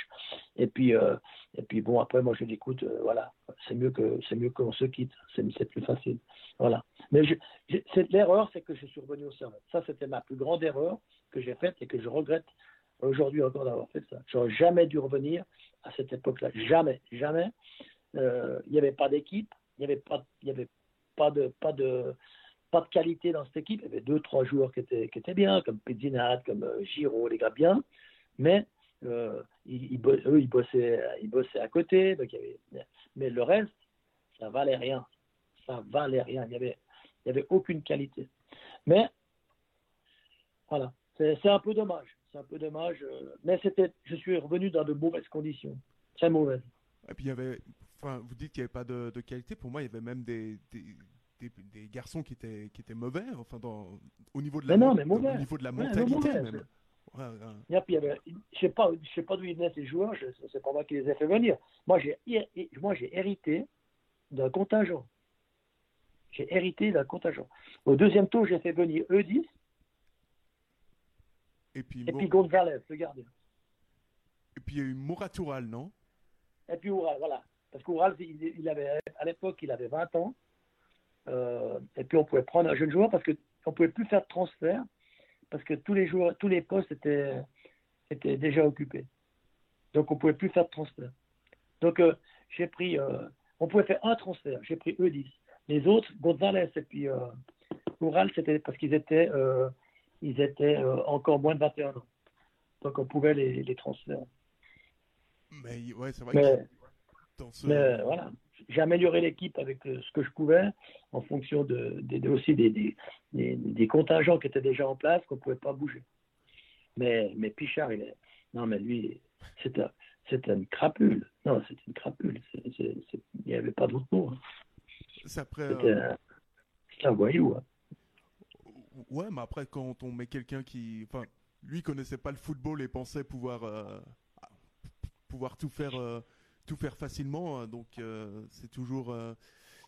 Speaker 7: Et puis, euh, et puis bon, après moi je lui ai dit, écoute, euh, voilà, c'est mieux que c'est mieux qu'on se quitte, c'est plus facile. Voilà. Mais je, je- l'erreur, c'est que je suis revenu au Servette. Ça, c'était ma plus grande erreur que j'ai faite et que je regrette aujourd'hui encore d'avoir fait ça. J'aurais jamais dû revenir à cette époque-là. Jamais, jamais. Euh, Il n'y avait pas d'équipe, il n'y avait pas, il y avait pas de, pas de, pas de qualité dans cette équipe. Il y avait deux, trois joueurs qui étaient, qui étaient bien, comme Pizzinat, comme euh, Giraud, les gars bien, mais euh, eux, ils bossaient, ils bossaient à côté. Mais le reste, ça valait rien. Ça valait rien. Il n'y avait, avait aucune qualité. Mais voilà, c'est un peu dommage. C'est un peu dommage. euh, Mais je suis revenu dans de mauvaises conditions, très mauvaises.
Speaker 6: Et puis il y avait, enfin, vous dites qu'il n'y avait pas de, de qualité. Pour moi, il y avait même des, des, des garçons qui étaient, qui étaient mauvais. Enfin, dans, au niveau de la,
Speaker 7: Mais non,
Speaker 6: mon-
Speaker 7: mais mauvais.
Speaker 6: au niveau de la mentalité même. Ouais, ouais.
Speaker 7: Et puis, avait- je sais pas, je sais pas d'où ils venaient ces joueurs. Je, c'est pas moi qui les ai fait venir. Moi, j'ai, hé- moi, j'ai hérité d'un contingent. J'ai hérité d'un contingent. Au deuxième tour, j'ai fait venir E10
Speaker 6: Et puis,
Speaker 7: et puis Gonzalez, le gardien.
Speaker 6: et puis il y a eu Moratural, non?
Speaker 7: Et puis Oural, voilà. Parce qu'Oural, il, il avait, à l'époque, il avait 20 ans. Euh, et puis on pouvait prendre un jeune joueur parce qu'on ne pouvait plus faire de transfert parce que tous les joueurs, tous les postes étaient, étaient déjà occupés. Donc on ne pouvait plus faire de transfert. Donc euh, j'ai pris, euh, on pouvait faire un transfert. J'ai pris E10. Les autres, Gonzalez et puis Oural, c'était parce qu'ils étaient, ils étaient encore moins de 21 ans. Donc on pouvait les, les transférer.
Speaker 6: Mais ouais, c'est vrai
Speaker 7: Mais,
Speaker 6: que dans ce.
Speaker 7: mais voilà, j'ai amélioré l'équipe avec euh, ce que je pouvais en fonction de, de- de- aussi des, des, des- des contingents qui étaient déjà en place qu'on ne pouvait pas bouger. Mais, mais Pichard, il est. Non, mais lui, c'est un, c'est une crapule. Non, c'est une crapule. Il n'y avait pas d'autre mot. hein.
Speaker 6: C'est après.
Speaker 7: C'était
Speaker 6: euh,
Speaker 7: un, c'était un voyou. hein.
Speaker 6: Ouais, mais après, quand on met quelqu'un qui. Enfin, lui connaissait pas le football et pensait pouvoir. euh, pouvoir tout faire. euh, tout faire facilement. hein, Donc, euh, c'est toujours. euh,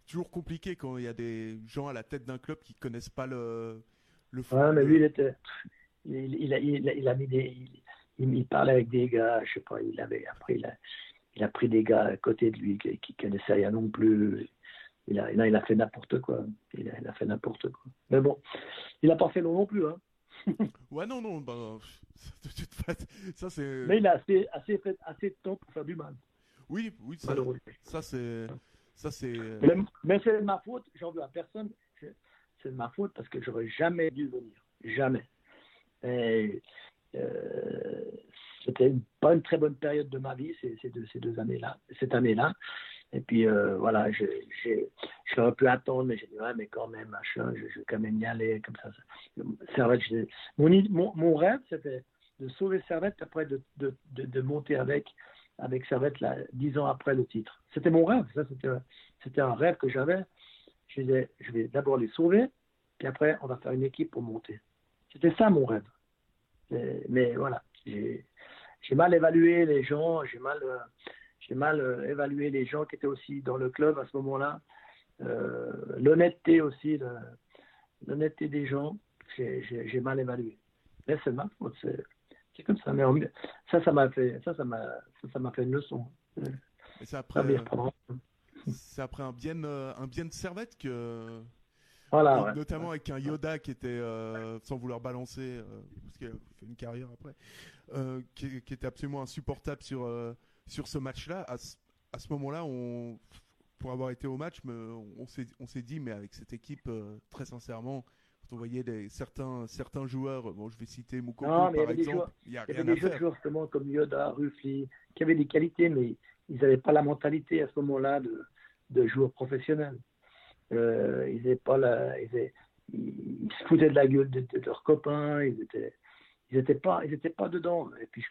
Speaker 6: toujours compliqué quand il y a des gens à la tête d'un club qui connaissent pas le. Le foot.
Speaker 7: Ouais, mais lui, il était. Il, il, a, il, a, il a mis des. Il, il parlait avec des gars, je sais pas, il avait. Après, il a, il a pris des gars à côté de lui qui, qui connaissaient rien non plus. Il a, là, il a fait n'importe quoi. Il a, il a fait n'importe quoi. Mais bon, il a pas fait long non plus. Hein. [LAUGHS]
Speaker 6: Ouais, non, non, [LAUGHS] ça c'est.
Speaker 7: Mais il a assez, assez, fait, assez de temps pour faire du mal.
Speaker 6: Oui, oui, ça, c'est. Ça c'est.
Speaker 7: Mais, mais c'est de ma faute, j'en veux à personne. C'est de ma faute parce que j'aurais jamais dû venir. Jamais. Et, euh, c'était pas une très bonne période de ma vie, ces, ces deux, ces deux années-là, cette année-là. Et puis euh, voilà, j'aurais pu attendre, mais j'ai dit, ouais, mais quand même, machin, je, je vais quand même y aller, comme ça. Servette, mon, id- mon, mon rêve, c'était de sauver Servette, après de, de, de, de monter avec, avec Servette là, dix ans après le titre. C'était mon rêve, ça, c'était un rêve que j'avais. Je disais, je vais d'abord les sauver, puis après, on va faire une équipe pour monter. C'était ça mon rêve. Mais, voilà, j'ai mal évalué les gens, j'ai mal, j'ai mal euh, évalué les gens qui étaient aussi dans le club à ce moment-là. Euh, L'honnêteté aussi, l'honnêteté des gens, j'ai mal évalué. Mais c'est ma faute, c'est comme ça. Mais en- ça, ça m'a fait, ça, ça m'a, ça, m'a fait une leçon.
Speaker 6: Et c'est après, c'est après un bien, euh, un bien de servette que.
Speaker 7: Voilà, ouais.
Speaker 6: notamment avec un Yoda qui était, euh, sans vouloir balancer, euh, parce qu'il a fait une carrière après, euh, qui, qui était absolument insupportable sur, euh, sur ce match-là. À, ce- à ce moment-là, on, pour avoir été au match, on s'est on s'est dit, mais avec cette équipe, euh, très sincèrement, quand on voyait certains, certains joueurs, bon, je vais citer
Speaker 7: il y
Speaker 6: par exemple,
Speaker 7: joueurs-
Speaker 6: il n'y a
Speaker 7: Il y avait
Speaker 6: à
Speaker 7: des
Speaker 6: faire.
Speaker 7: joueurs justement comme Yoda, Ruffly, qui avaient des qualités, mais ils n'avaient pas la mentalité à ce moment-là de, de joueurs professionnels. Euh, ils n'avaient pas la, ils, avaient- ils- ils se foutaient de la gueule de, de leurs copains, ils étaient, ils étaient pas, ils étaient pas dedans. Et puis, je,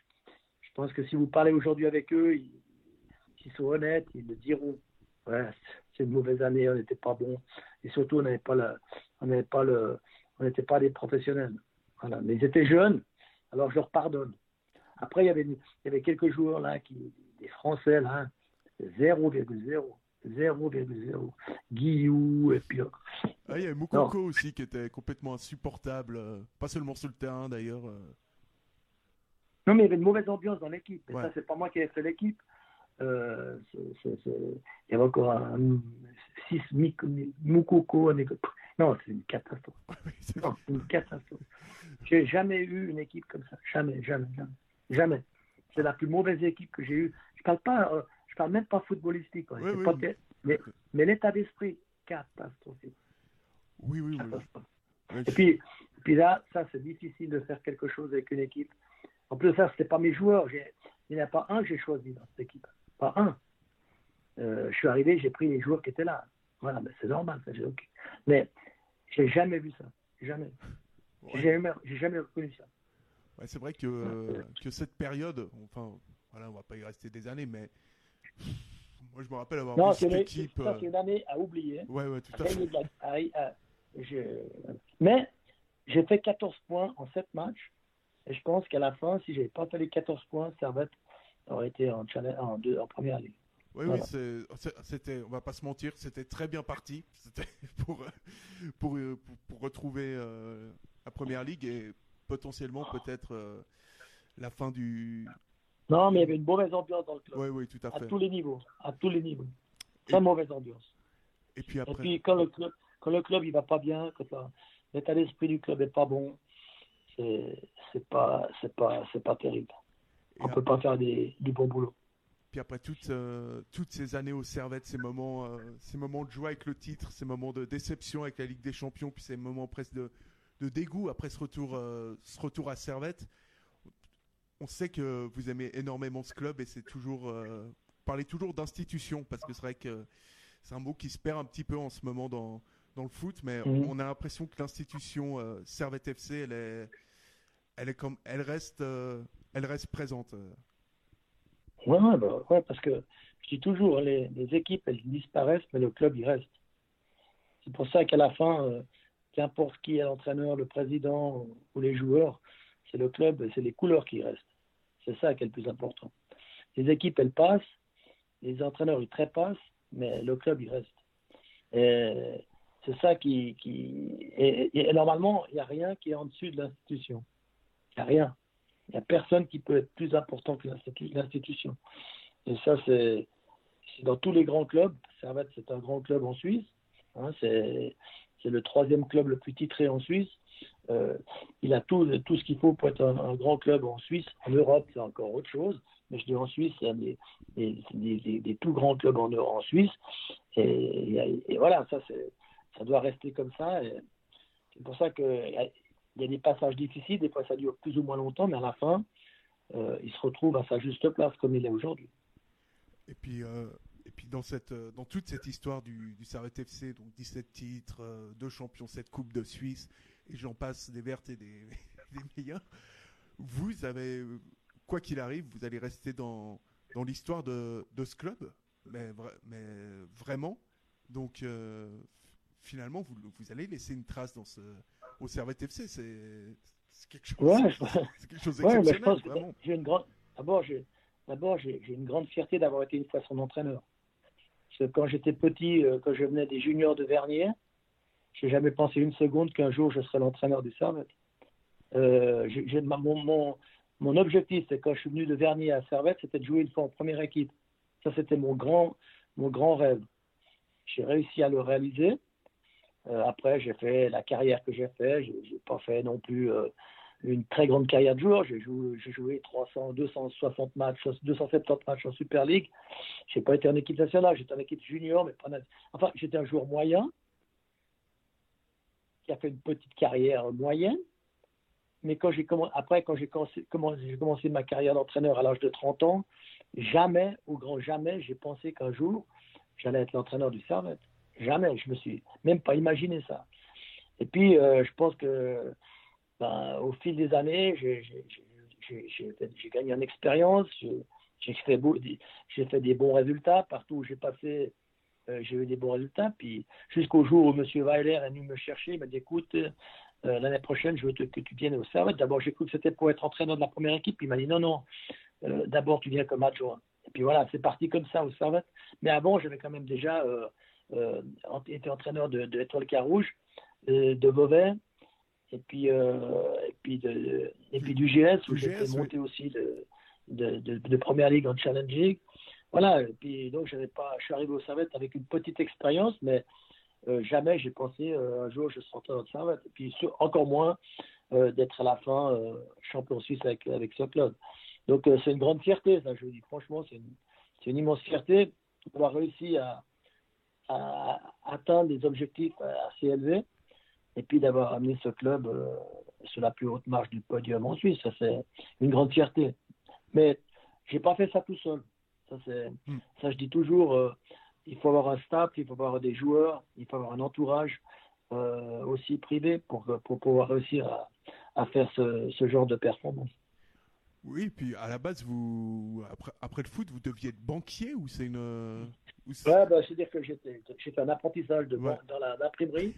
Speaker 7: je pense que si vous parlez aujourd'hui avec eux, ils, s'ils sont honnêtes, ils le diront. Ouais, c'est une mauvaise année, on n'était pas bon. Et surtout, on n'avait pas la, on n'avait pas le, on n'était pas des professionnels. Voilà. Mais ils étaient jeunes, alors je leur pardonne. Après, il y avait, il y avait quelques joueurs là, qui, des Français là, 0,0. 0,0. Guillou, et puis. euh,
Speaker 6: Ah, il y avait Moukoko aussi qui était complètement insupportable, euh, pas seulement sur le terrain d'ailleurs. euh.
Speaker 7: Non, mais il y avait une mauvaise ambiance dans l'équipe. Et
Speaker 6: Ouais.
Speaker 7: ça, c'est pas moi qui ai fait l'équipe. Euh, Il y avait encore un 6 Moukoko. Non, c'est une catastrophe. [LAUGHS]
Speaker 6: C'est
Speaker 7: Non, c'est une catastrophe. J'ai jamais eu une équipe comme ça. Jamais, jamais, jamais. Jamais. C'est la plus mauvaise équipe que j'ai eue. Je parle pas, euh, je parle même pas footballistique. quoi.
Speaker 6: Oui,
Speaker 7: C'est
Speaker 6: oui,
Speaker 7: pas
Speaker 6: oui.
Speaker 7: que- mais mais l'état d'esprit, catastrophique.
Speaker 6: Oui, oui, oui.
Speaker 7: catastrophe. Et puis, et puis là, ça, c'est difficile de faire quelque chose avec une équipe. En plus, ça, c'était pas mes joueurs. Il n'y en a pas un que j'ai choisi dans cette équipe. Pas un. Euh, je suis arrivé, j'ai pris les joueurs qui étaient là. Voilà, ben, c'est normal. Ça, j'ai ok. Mais j'ai jamais vu ça. Jamais.
Speaker 6: Ouais.
Speaker 7: J'ai jamais, jamais reconnu ça.
Speaker 6: Ouais, c'est vrai que, que cette période, enfin, voilà, on va pas y rester des années, mais moi je me rappelle avoir
Speaker 7: Non,
Speaker 6: vu cette équipe. euh,
Speaker 7: c'est une année à oublier.
Speaker 6: Ouais, ouais, tout
Speaker 7: À
Speaker 6: fait.
Speaker 7: de la- à- à- je- Mais j'ai fait 14 points en 7 matchs. Et je pense qu'à la fin, si je n'avais pas fait les 14 points, Servette aurait été en, challenge- en, deux, en première ligue.
Speaker 6: Ouais,
Speaker 7: Voilà.
Speaker 6: oui, c'était, on va pas se mentir, c'était très bien parti. [LAUGHS] C'était pour, pour, pour, pour retrouver euh, la première ligue et potentiellement peut-être euh, la fin du.
Speaker 7: Non, mais il y avait une mauvaise ambiance dans le club.
Speaker 6: Ouais, oui, tout à
Speaker 7: à
Speaker 6: fait.
Speaker 7: tous les niveaux. À tous les niveaux. Très
Speaker 6: Et-
Speaker 7: mauvaise ambiance.
Speaker 6: Et puis
Speaker 7: Et
Speaker 6: après,
Speaker 7: puis quand le club, quand le club il va pas bien, quand l'état d'esprit du club est pas bon, c'est c'est pas c'est pas c'est pas terrible.
Speaker 6: et
Speaker 7: On
Speaker 6: ap-
Speaker 7: peut pas faire des, du bon boulot.
Speaker 6: Puis après toutes, euh, toutes ces années au Servette, ces moments, euh, ces moments de joie avec le titre, ces moments de déception avec la Ligue des Champions, puis ces moments presque de, de dégoût après ce retour, euh, ce retour à Servette. On sait que vous aimez énormément ce club et c'est toujours, parlez toujours d'institution parce que c'est vrai que c'est un mot qui se perd un petit peu en ce moment dans, dans le foot, mais on a l'impression que l'institution Servette FC, elle est, elle est comme, elle reste, elle reste présente.
Speaker 7: Ouais, bah, ouais, parce que je dis toujours, les, les équipes, elles disparaissent, mais le club, il reste. C'est pour ça qu'à la fin, euh, qu'importe qui est l'entraîneur, le président ou, les joueurs, c'est le club, c'est les couleurs qui restent. C'est ça qui est le plus important. Les équipes, elles passent, les entraîneurs, ils trépassent, mais le club, il reste. C'est ça qui... qui et, et normalement, il n'y a rien qui est en dessus de l'institution. Il n'y a rien. Il n'y a personne qui peut être plus important que l'institu- l'institution. Et ça, c'est c'est dans tous les grands clubs. Servette, c'est un grand club en Suisse. Hein, c'est c'est le troisième club le plus titré en Suisse. Euh, il a tout, ce qu'il faut pour être un, un grand club en Suisse. En Europe, c'est encore autre chose. Mais je dis en Suisse, y a des, des, tout grands clubs en, en Suisse. Et, voilà, ça, c'est, ça doit rester comme ça. C'est pour ça a- il y a des passages difficiles. Des fois, ça dure plus ou moins longtemps. Mais à la fin, euh, il se retrouve à sa juste place comme il est aujourd'hui.
Speaker 6: Et puis, euh, et puis dans, cette, euh, dans toute cette histoire du, du Servette FC, donc 17 titres, euh, deux champions, 7 coupes de Suisse, et j'en passe des vertes et des, [LAUGHS] des meilleures, vous avez, euh, quoi qu'il arrive, vous allez rester dans, dans l'histoire de, de ce club, mais, mais vraiment. Donc, euh, finalement, vous, vous allez laisser une trace dans ce, au Servette FC. C'est quelque chose,
Speaker 7: Ouais,
Speaker 6: c'est quelque chose
Speaker 7: Ouais, mais je
Speaker 6: d'exceptionnel,
Speaker 7: pense que
Speaker 6: vraiment.
Speaker 7: j'ai une grande. D'abord, j'ai une grande fierté d'avoir été une fois son entraîneur. Parce que quand j'étais petit, euh, quand je venais des juniors de Vernier, j'ai jamais pensé une seconde qu'un jour je serais l'entraîneur du Servette. Euh, mon, mon objectif, c'est quand je suis venu de Vernier à Servette, c'était de jouer une fois en première équipe. Ça, c'était mon grand, mon grand rêve. J'ai réussi à le réaliser. Euh, après, j'ai fait la carrière que j'ai fait. J'ai pas fait non plus euh, une très grande carrière de joueur. J'ai joué, j'ai joué 300, 260 matchs, 270 matchs en Super League. J'ai pas été en équipe nationale. J'étais en équipe junior, mais pas. Enfin, j'étais un joueur moyen qui a fait une petite carrière moyenne. Mais quand j'ai après, quand j'ai commencé, commencé- j'ai commencé ma carrière d'entraîneur à l'âge de 30 ans, jamais, au grand jamais, j'ai pensé qu'un jour, j'allais être l'entraîneur du Servette. Jamais, je me suis même pas imaginé ça. Et puis, euh, je pense que ben, au fil des années, j'ai- gagné en expérience, j'ai fait, des- bons résultats. Partout où j'ai passé, euh, j'ai eu des bons résultats. Puis jusqu'au jour où M. Weiler est venu me chercher, il m'a dit écoute, euh, l'année prochaine, je veux que tu viennes au Servette. D'abord, j'ai cru que c'était pour être entraîneur de la première équipe. Il m'a dit non, non, d'abord, tu viens comme adjoint. Et puis voilà, c'est parti comme ça au Servette. Mais avant, j'avais quand même déjà euh, été entraîneur de, de l'Étoile Carouge, euh, de Beauvais, et puis, euh, et puis, de, et puis du GS, où fait
Speaker 6: GS,
Speaker 7: monter aussi de, de, de, de Première Ligue en Challenge League. Voilà, et puis donc j'avais pas, je suis arrivé au Servette avec une petite expérience, mais euh, jamais j'ai pensé euh, un jour je serai entraîneur de Servette. Et puis sur- encore moins euh, d'être à la fin champion suisse avec, avec ce club. Donc c'est une grande fierté, ça je vous dis franchement, c'est une, c'est une immense fierté d'avoir réussi à, à atteindre des objectifs euh, assez élevés et puis d'avoir amené ce club euh, sur la plus haute marche du podium en Suisse. Ça, c'est une grande fierté. Mais j'ai pas fait ça tout seul. Ça, c'est,
Speaker 6: Mm.
Speaker 7: ça je dis toujours, euh, il faut avoir un staff, il faut avoir des joueurs, il faut avoir un entourage euh, aussi privé pour, pour pouvoir réussir à, à faire ce, ce genre de performance.
Speaker 6: Oui, puis à la base, vous après, après le foot, vous deviez être banquier ou c'est une.
Speaker 7: Ouais, bah, c'est-à-dire que j'ai fait un apprentissage de,
Speaker 6: Ouais.
Speaker 7: dans l'imprimerie.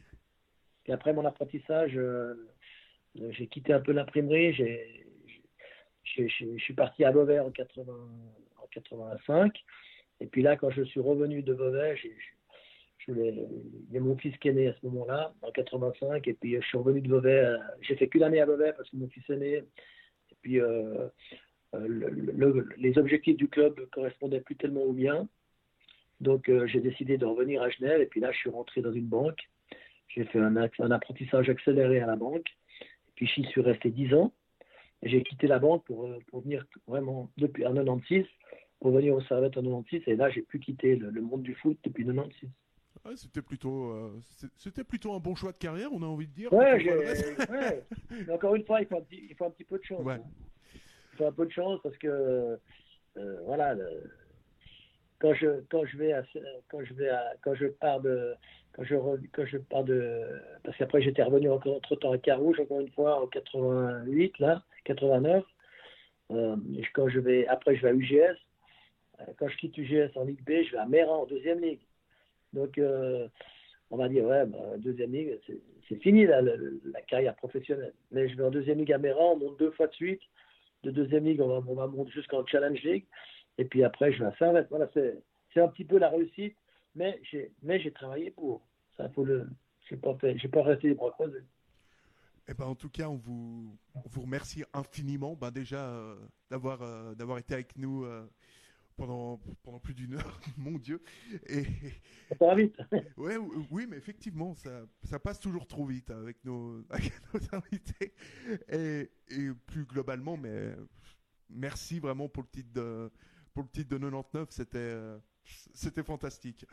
Speaker 7: Puis après mon apprentissage, euh, euh, j'ai quitté un peu l'imprimerie. Je suis parti à Beauvais en, 80, en 85. Et puis là, quand je suis revenu de Beauvais, j'ai, il y a mon fils qui est né à ce moment-là, en 85. Et puis je suis revenu de Beauvais. euh, j'ai fait qu'une année à Beauvais parce que mon fils est né. Et puis euh, le- le- les objectifs du club ne correspondaient plus tellement aux miens. Donc euh, j'ai décidé de revenir à Genève et puis là je suis rentré dans une banque. J'ai fait un, apprentissage accéléré à la banque. Et puis j'y suis resté 10 ans. J'ai quitté la banque pour, euh, pour venir vraiment depuis en 96, pour venir au Servette en 96. Et là j'ai pu quitter le, le monde du foot depuis 96.
Speaker 6: Ouais, c'était plutôt, euh, c'était plutôt un bon choix de carrière, on a envie de dire.
Speaker 7: Ouais, ouais. Mais encore une fois, il faut un petit, il faut un petit peu de chance. Hein. Il faut un peu de chance parce que euh, voilà, le- quand je quand je vais à, quand je vais quand je pars de quand je quand je pars de parce qu'après j'étais revenu encore entre temps à Carouge encore une fois en 88 là 89 euh, quand je vais après je vais à UGS Euh, quand je quitte UGS en Ligue B je vais à Méran en deuxième ligue. Donc euh, on va dire ouais bah, deuxième ligue c'est fini là, le- la carrière professionnelle. Mais je vais en deuxième ligue à Méran on monte deux fois de suite. De deuxième ligue on va monter jusqu'en Challenge League et puis après, je Servette. Voilà, c'est, un petit peu la réussite, mais j'ai, travaillé pour. Ça, faut le, pas fait, j'ai pas resté les bras croisés.
Speaker 6: Eh ben, en tout cas, on vous, on vous remercie infiniment ben, déjà euh, d'avoir, euh, d'avoir été avec nous euh, pendant, pendant plus d'une heure, [LAUGHS] mon Dieu. Et,
Speaker 7: Ça va vite. [LAUGHS]
Speaker 6: ouais, ou- oui, mais effectivement, ça, ça passe toujours trop vite avec nos, [LAUGHS] avec nos invités. Et, et plus globalement, mais merci vraiment pour le titre de, pour le titre de 99, c'était, euh, c'était fantastique.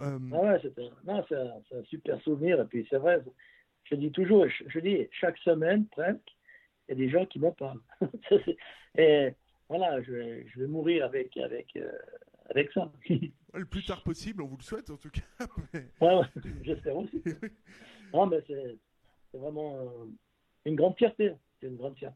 Speaker 6: Euh,
Speaker 7: Ah ouais, c'était non, c'est un, super souvenir. Et puis c'est vrai, je dis toujours, je, je dis chaque semaine presque, il y a des gens qui m'en parlent. [LAUGHS] Et voilà, je vais, je vais mourir avec, avec, euh, avec ça. [LAUGHS]
Speaker 6: le plus tard possible, on vous le souhaite en tout cas. [LAUGHS] mais-
Speaker 7: Ouais, ouais, j'espère aussi. Non, mais c'est c'est vraiment une grande fierté. C'est une grande fierté.